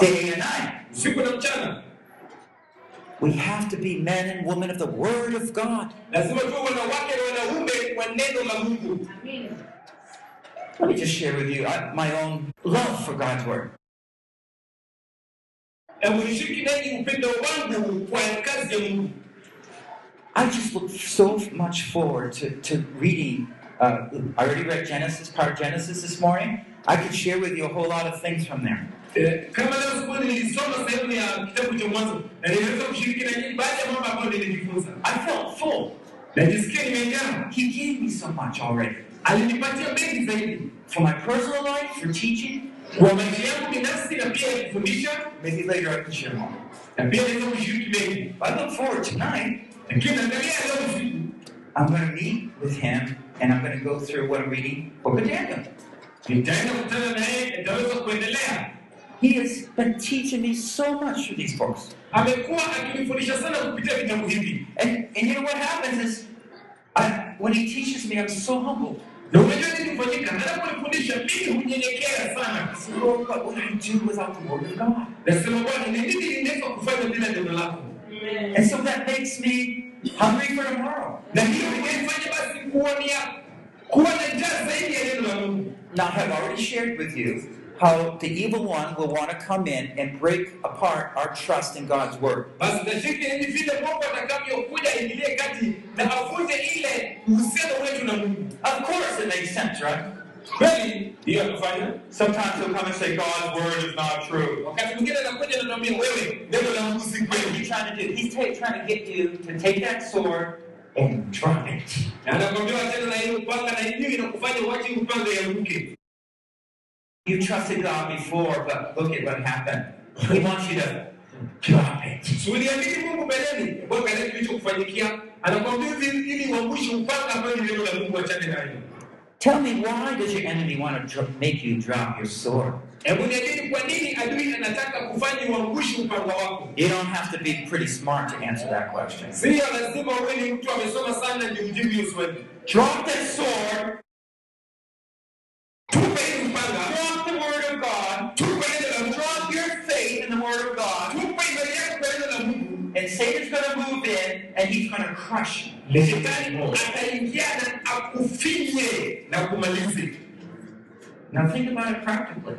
Day and night. usiku na mchana. We have to be men and women of the Word of God. Lazima tuwe wanawake na wanaume wa neno la Mungu. Amen. Let me just share with you my own love for God's Word. hebu nishiriki nanyi upendo wangu kwa kazi ya Mungu. I just look so much forward to, to reading. Uh, I already read Genesis, part of Genesis this morning. I could share with you a whole lot of things from there. Eh, Kama leo asubuhi nilisoma sehemu ya kitabu cha Mwanzo na niliweza kushiriki nanyi baadhi ya mambo ambayo nilijifunza. I felt full. He gave me so much already. Alinipatia mengi zaidi For my personal life, for teaching, kwa maisha yangu binafsi na pia maybe later I can share more. na pia naweza kushiriki mengi. I look forward tonight. And Lakini angalia leo usiku I'm going to meet with him and I'm going to go through what I'm reading, Book Daniel. He has been teaching me so much through these books. And, and you know what happens is, I, when he teaches me, I'm so humbled. Na unajua nini? Anaponifundisha mimi hunyenyekea sana, Lord, what would I do without the Word of God? nasema Bwana, ni nini ninaweza kufanya bila neno lako? And so that makes me hungry for tomorrow. Na hiyo inanifanya basi kuonia kuwa na njaa zaidi ya neno la Mungu. Now, I've already shared with you how the evil one will want to come in and break apart our trust in God's Word. Basi tashiriki hivi vile Mungu atakavyokuja aingilie kati na avunje ile uhusiano wetu na Mungu. Of course, it makes sense, right? Hiyo atafanya. Sometimes he'll come and say, God's Word is not true. Wakati mwingine anakuja na anambia wewe, neno la Mungu si What is kweli. he trying to do? He's ta- trying to get you to take that sword and drop it. You trusted God before, but look at what happened. He wants you to drop it. Si uliamini Mungu mbeleni, mbona kile kilichokufanyikia? Anakwambia hivi ili uangushe upanga ambao ni neno la Mungu achane nayo. Tell me, why does your enemy want to make you drop your sword? Hebu niamini kwa nini adui anataka kufanya uangushe upanga wako? You don't have to be pretty smart to answer that question. Sio lazima uwe ni mtu amesoma sana ndio ujibu hiyo swali. Drop that sword, Word of God, Tupe imani yako kwa neno la Mungu. and Satan's going to move in and he's going to crush you. Shetani ataingia na akufinye na kumalize. Now think about it practically.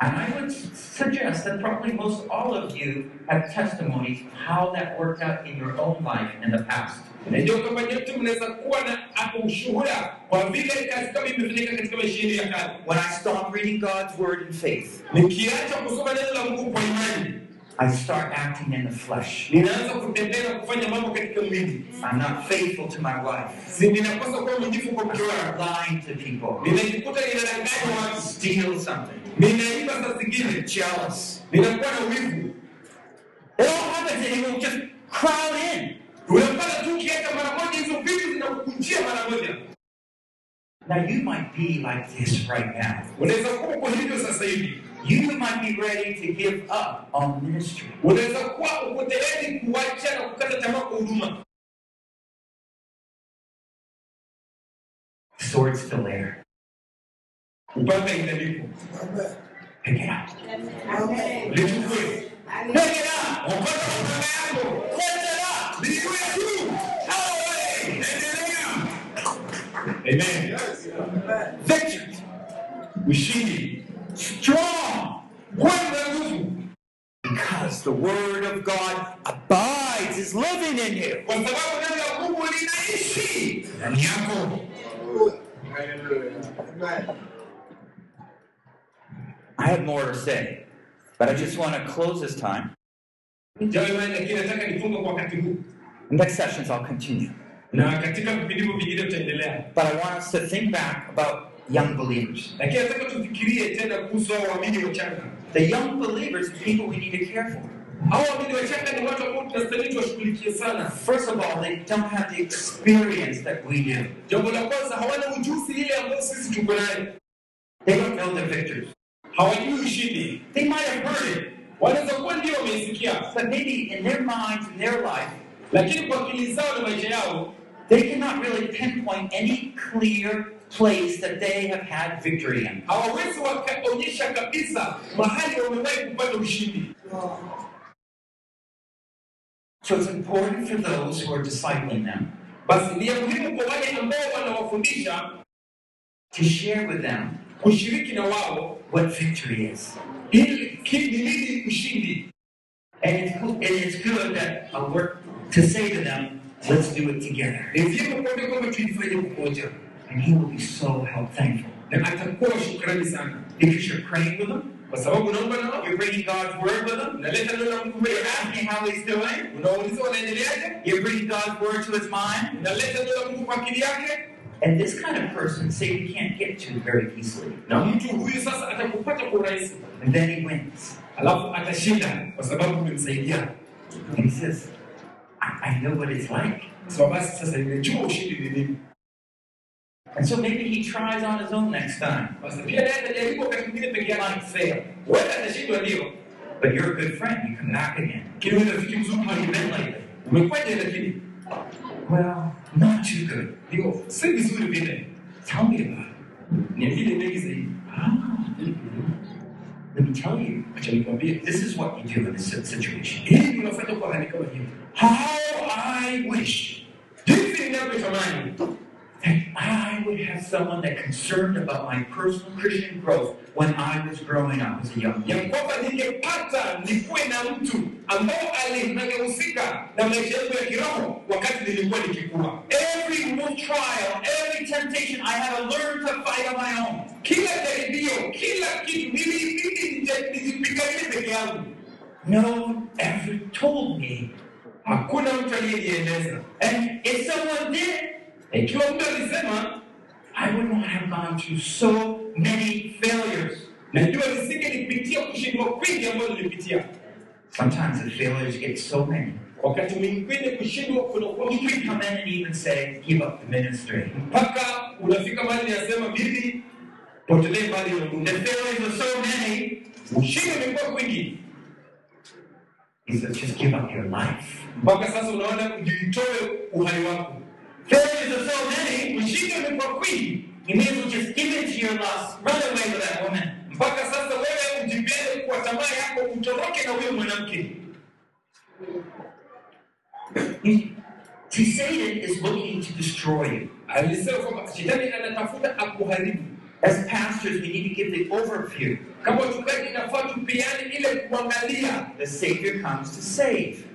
And I would suggest that probably most all of you have testimonies of how that worked out in your own life in the past. Najua kama nyote mnaweza kuwa na ushuhuda kwa vile kazi kama imefanyika katika maisha yenu ya kale. When I stopped reading God's Word in faith, Nikiacha kusoma neno la Mungu kwa imani, I start acting in the flesh. ninaanza kutembea na kufanya mambo katika mwili. I'm not faithful to my wife. Si ninakosa kuwa mwaminifu kwa mke wangu. lying to people. Ninajikuta ninadanganya watu. Steal something. Ninaiba saa zingine. Jealous. Ninakuwa na wivu. It all happens and it will just crowd in. Unapata tu ukiacha mara moja hizo vitu zinakukujia mara moja. Now you might be like this right now. Unaweza kuwa uko hivyo sasa hivi. You might be ready to give up on ministry. Unaweza kuwa uko tayari kuacha na kukata tamaa kwa huduma. The sword's still there. Upanga inalipo. Pick it up. Lichukue. Pick it up. Upanga upanga yako. Lichukue tu. Amen. Victory. Ushindi. Strong. Because the word of God abides, is living in you. I have more to say, but I just want to close this time. Jambo imani lakini nataka nifunge kwa wakati huu. Next sessions I'll continue. Na katika vipindi. But I want us to think back about young believers. Lakini nataka tufikirie tena kuhusu hao waamini wachanga. The young believers are people we need to care for. Hao waamini wachanga ni watu ambao tunastahili tuwashughulikie sana. First of all, they don't have the experience that we do. Jambo la kwanza, hawana ujuzi ile ambayo sisi tuko nayo. They don't know the ushindi. They might have heard it, Wanaweza kuwa ndio wameisikia, but maybe in their minds, in their life, lakini kwa akili zao na maisha yao they cannot really pinpoint any clear place that they have had victory in. hawawezi wakaonyesha kabisa mahali wamewahi kupata ushindi. So it's important for those who are discipling them Basi ni muhimu kwa wale ambao wanawafundisha to share with them kushiriki na wao what victory is. Ki- ni nini ushindi And it's, and it's good that I work to say to them, let's do it together. And he will be so help thankful. Because you're praying with nao you're bringing God's word with them, you're asking how he's doing, you're bringing God's word to his mind. Unaleta neno la Mungu kwa akili yake And this kind of person, say Satan can't get to very easily. na mtu huyu sasa atakupata kwa urahisi And then he wins. alafu atashinda kwa sababu umemsaidia And he says, I, I know what it's like. so basi sasa nimejua ushindi ni nini And so maybe he tries on his own next time. basi pia naye atajaribu wakati mwingine peke yake fail wewe atashindwa ndio But you're a good friend. You come back again. lakini wewe rafiki mzuri How you been lakini Well, not too good. ndio si vizuri vile Tell me about it. niambie mengi zaidi Ah. Let me tell you. acha nikwambie This is what you do in this situation. hii unafanya kwa hali kama hiyo How I wish jinsi ninavyotamani that I would have someone that concerned about my personal Christian growth when I was growing up as a young man. kwamba ningepata nikuwe na mtu ambao alinagehusika na maisha yangu ya kiroho wakati nilikuwa nikikua Every little trial, every temptation, I had to learn to fight on my own. kila jaribio kila kitu nilibidi nije- nijipiganie peke yangu No one ever told me. hakuna mtu aliyenieleza And if someone did, ikiwa mtu alisema I would not have gone through so many failures. najua nisingelipitia kushindwa kwingi ambayo nilipitia Sometimes the failures get so many. wakati mwingine kushindwa kunakuwa kwingi come in and even say, give up the ministry. mpaka unafika mahali nasema mimi potelee mbali na Mungu. The failures are so many. ushindi umekuwa kwingi He says, just give up your life. mpaka sasa unaona ujitoe uhai wako Are so many. ushindi umekuwa kwingi You may as well just give in to your lust. Run away with that woman. mpaka sasa wewe ujibebe kwa tamaa yako utoroke na huyo mwanamke Satan is looking to destroy you. As pastors, we need to give the overview. The Savior comes to save.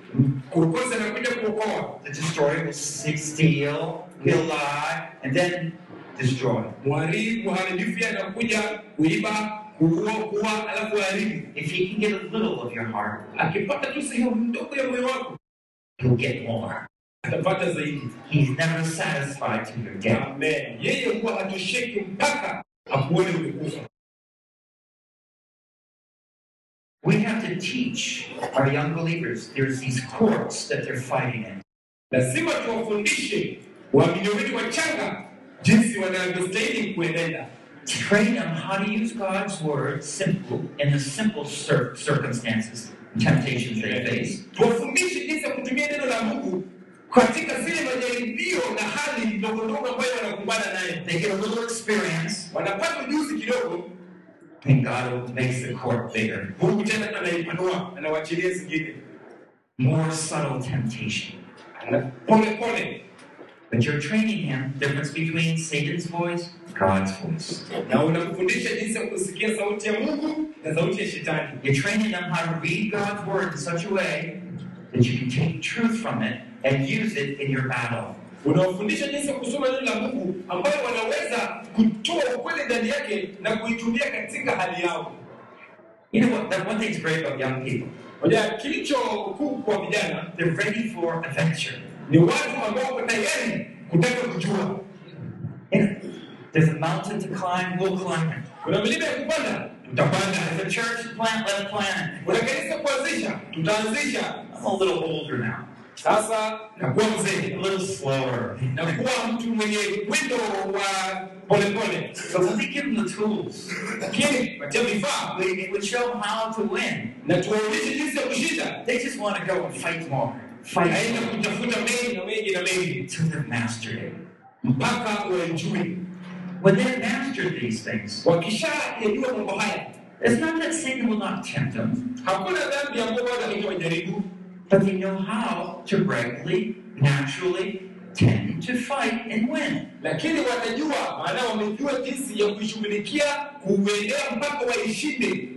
Kukosa na kuja kuokoa The destroyer will steal, he'll lie, and then destroy. mharibu mharibifu yeye anakuja kuiba kuua kuua alafu haribu If he can get a little of your heart, akipata tu sehemu ndogo ya moyo wako he'll get more. He's never satisfied to your death. amen We have to teach our young believers there's these courts that they're fighting in. lazima tuwafundishe waamini wetu wachanga jinsi wanavyostahili kuenenda Train them how to use God's word simple in the simple cir- circumstances and temptations they face. tuwafundishe jinsi ya kutumia neno la mungu katika zile majaribio na hali ndogondogo ambayo wanakumbana naye They get a little experience, wanapata ujuzi kidogo and God makes the court bigger. More subtle temptation. But you're training him difference between Satan's voice, God's voice. You're training them how to read God's word in such a way that you can take truth from it and use it in your battle. Unawafundisha jinsi ya kusoma neno la mungu ambayo wanaweza kutoa ukweli ndani yake na kuitumia katika hali yao You know what? That one thing's great about young people. moja kilicho kuu kwa vijana They're ready for adventure. ni watu ambao wako tayari kutaka kujua there's a mountain to climb, we'll climb it. kuna milima ya kupanda tutapanda There's a church to plant, let's plant it. kuna kanisa kuanzisha tutaanzisha I'm a little older now, sasa nakuwa a mzee little slower. nakuwa mtu mwenye mwendo wa polepole So let give them the tools. lakini patia vifaa We, it would show how to win. na tuwaonyeshe jinsi ya kushinda They just want to go and fight more. Fight aenda kutafuta mengi na mengi na mengi until they've mastered it. mpaka wajue When they've mastered these things, wakishayajua mambo haya it's not that Satan will not tempt them, hakuna dhambi ambayo bado haijawajaribu but they know how to regularly, naturally tend to fight and win. lakini watajua maana wamejua jinsi ya kuishughulikia kuuendea mpaka waishinde.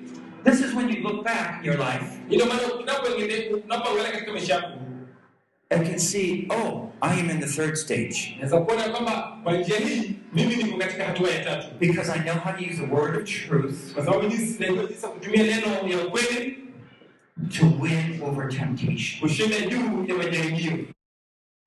This is when you look back in your life. Ina maana unapoangalia katika maisha yako and can see, oh, I am in the third stage. because I know how to use the word of truth to win over temptation. kushinda juu ya majaribio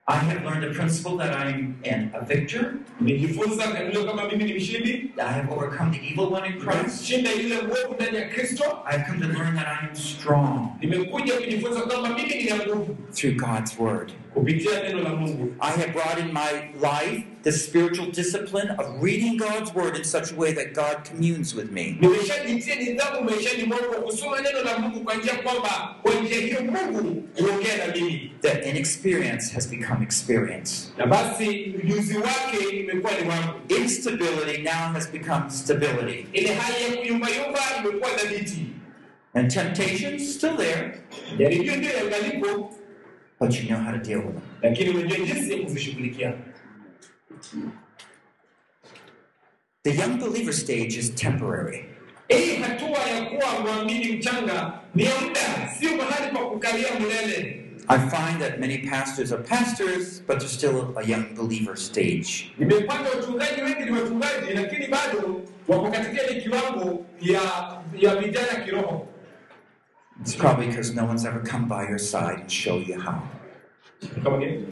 I have learned the principle that I'm an, a victor. nimejifunza kanilo kama mimi ni mshindi I have overcome the evil one in Christ. shinda yule mwovu ndani ya kristo I've come to learn that I am strong nimekuja kujifunza kwamba mimi nina nguvu through God's word. Kupitia neno la mungu I have brought in my life the spiritual discipline of reading God's word in such a way that God communes with me. nimeshajitia nidhamu maishani mwangu kusoma neno la mungu kwa njia kwamba kwa njia hiyo mungu huongea na mimi That inexperience has become experience. na basi ujuzi wake imekuwa ni wangu Instability now has become stability. ile hali ya kuyumbayumba imekuwa dhabiti And temptation's still there, jaribio ndio yangalipo but you know how to deal with them. lakini unajua jinsi ya The young believer stage is temporary. hii hatua ya kuwa mwamini mchanga ni ya muda sio mahali pa kukalia milele I find that many pastors are pastors, but they're still a young believer stage. It's probably because no one's ever come by your side and show you how. kama gani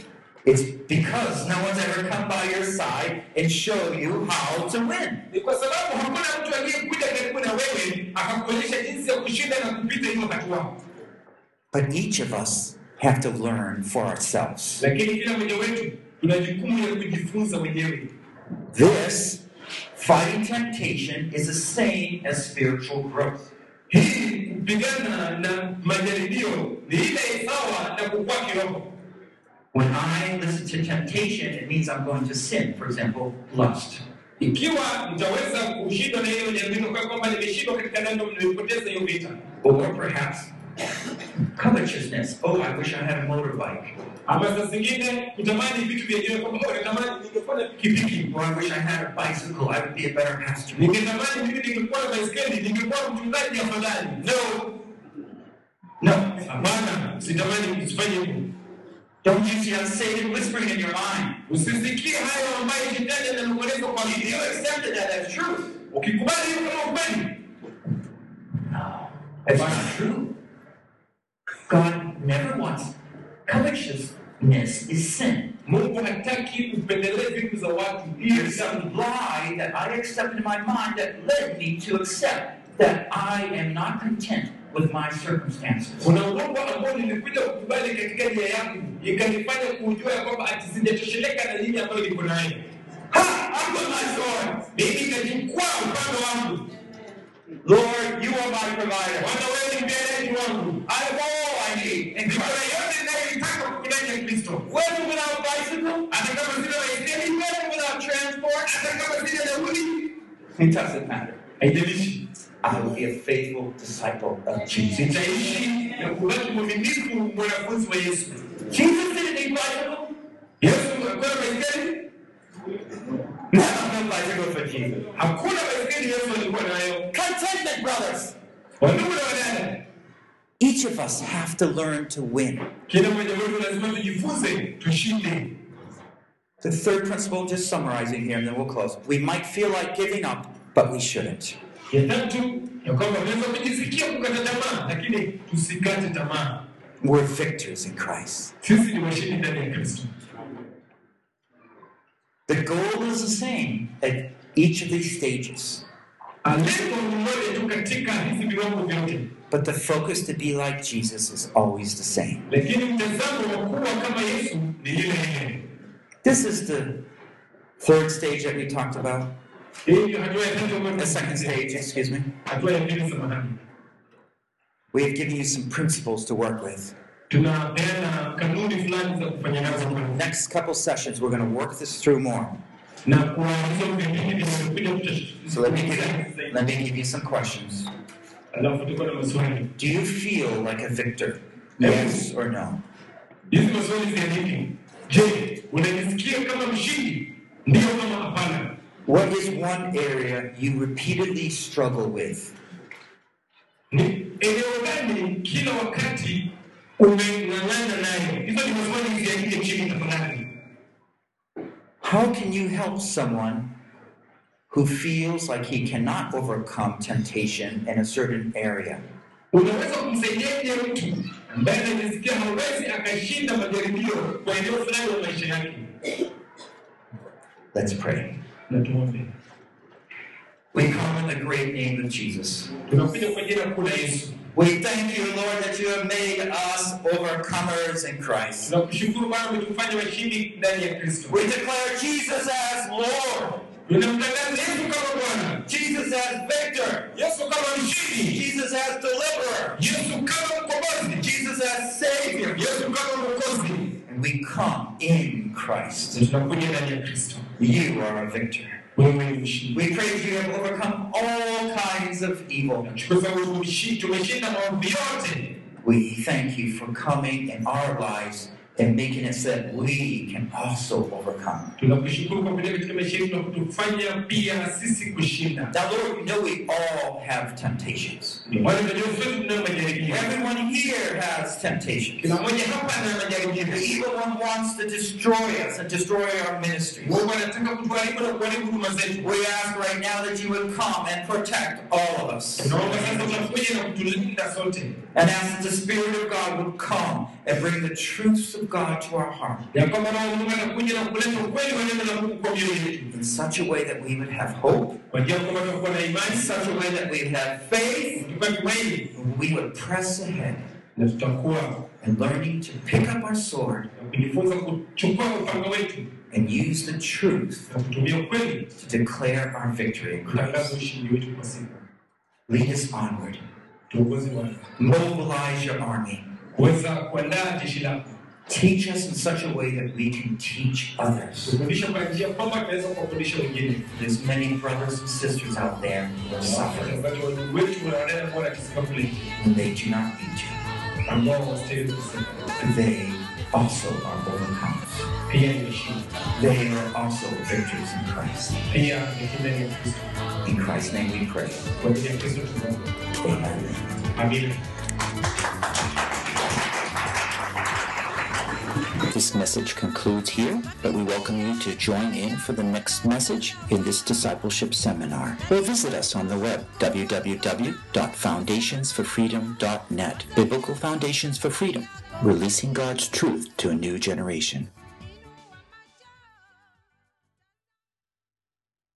It's because no one's ever come by your side and show you how to win. ni kwa sababu hakuna mtu aliyekuja karibu na wewe akakuonyesha jinsi ya kushinda na kupita hiyo hatua But each of us have to learn for ourselves. lakini kila mmoja wetu tuna jukumu ya kujifunza wenyewe This, fighting temptation, is the same as spiritual growth. Kupigana na majaribio ni ile sawa na kukua kiroho When I listen to temptation, it means I'm going to sin. For example, lust. ikiwa nitaweza kushindwa na hiyo jaribio kwa kwamba nimeshindwa katika neno nimepoteza hiyo vita Or perhaps covetousness. Oh, I wish I had a motorbike. Ama saa zingine kutamani vitu vyenyewe kwamba natamani ningekuwa na pikipiki Or I wish I had a bicycle. I would be a better pastor. ningetamani mimi ningekuwa na baiskeli ningekuwa mchungaji afadhali no No. hapana sitamani usifanye hivyo Don't you see Satan whispering in your mind? usisikie hayo ambayo shetani ananong'oneza kwa You bidii accepted that as truth. ukikubali hiyo kama ukweli No, it's not true. God never wants covetousness is sin. mungu hataki upendelee vitu za watu hiyo There's some lie that I accepted in my mind that led me to accept that I am not content with my circumstances. kuna uongo ambao nilikuja kukubali katika nia yangu ikanifanya kujua ya kwamba ati sijatosheleka na nini ambayo niko nayo Ha! Hapo mimi nikajikwaa upande wangu Lord, you are my provider. ni mbereji wangu I have all I need in Christ. yote inayoitaka kukudani ya kristo Whether without bicycle, hata kama sina baiskeli whether without transport, hata kama sina nauli it doesn't matter. I will be a faithful disciple of Jesus. nitaishi na kubaki mwaminifu mwanafunzi wa yesu Jesus didn't need bicycle. yesu Contentment, brothers. Each of us have to learn to win. The third principle, just summarizing here, and then we'll close. We might feel like giving up, but we shouldn't. We're victors in Christ. sisi ni washindi ndani ya kristo The goal is the same at each of these stages, lengo ni moja tu katika hizi viwango vyote but the focus to be like Jesus is always the same. lakini mtazamo wa kuwa kama yesu ni ile ile This is the third stage that we talked about. hii ndio hatua ya tatu ambayo The second stage, excuse me. hatua ya pili samahani We have given you some principles to work with. Tunapeana kanuni fulani za kufanya nazo kazi. Next couple sessions, we're going to work this through more. na kwa hizo vipindi vinavyokuja So let me give you, let me give you some questions. alafu tuko na maswali Do you feel like a victor? Yes or no? hizi maswali ziandike je unajisikia kama mshindi ndio kama hapana What is one area you repeatedly struggle with? ni eneo gani kila wakati How can you help someone who feels like he cannot overcome temptation in a certain area? Let's pray. We come in the great name of Jesus. We thank you, Lord, that you have made us overcomers in Christ. tunakushukuru bwana umetufanya washindi ndani ya kristo. We declare Jesus as Lord, Jesus as victor, Jesus as deliverer, Jesus as Savior. yesu kama mwokozi. And we come in Christ. Na tunakuja ndani ya kristo. You are a victor. We pray that you have overcome all kinds of evil. kwa sababu umeshi- tumeshinda maovu We thank you for coming in our lives and making it so that we can also overcome. tunakushukuru kwa kuja katika maisha yetu na kutufanya pia sisi kushinda Now, Lord, we know we all have temptations. ndio maana tunajua sote tunayo majaribio Everyone here has temptations. kila mmoja hapa ana majaribio The evil one wants to destroy us and destroy our ministries. Mungu anataka kutuharibu na kuharibu huduma zetu We ask right now that you would come and protect all of us. tunaomba sasa utakuja na kutulinda sote And ask that the Spirit of God would come and bring the truths of God to our heart. Ya kwamba roho wa Mungu anakuja na kuleta ukweli wa neno la Mungu kwa mioyo yetu in such a way that we would have hope, kwa njia ya kwamba tutakuwa na in such a way that we would have faith, we would press ahead. And learning to pick up our sword. Na kujifunza kuchukua upanga wetu and use the truth na kutumia ukweli to declare our victory in Christ. Lead us onward. Mobilize your army. Uh, jeshi lako uh, Teach us in such a way that we can teach others. kufundisha kwa njia kwamba tunaweza kuwafundisha wengine There's many brothers and sisters out there who are suffering wakati wandugu wetu wanaonena kuwa katika kule and they do not need you. ambao wastahili kusema They also are overcomers. They are also victors in Christ. pia ni kindani ya Kristo In Christ's name we pray. kwa ajili ya Kristo tunaomba Amen. This message concludes here, but we welcome you to join in for the next message in this discipleship seminar. Or visit us on the web, www.foundationsforfreedom.net. Biblical Foundations for Freedom, releasing God's truth to a new generation.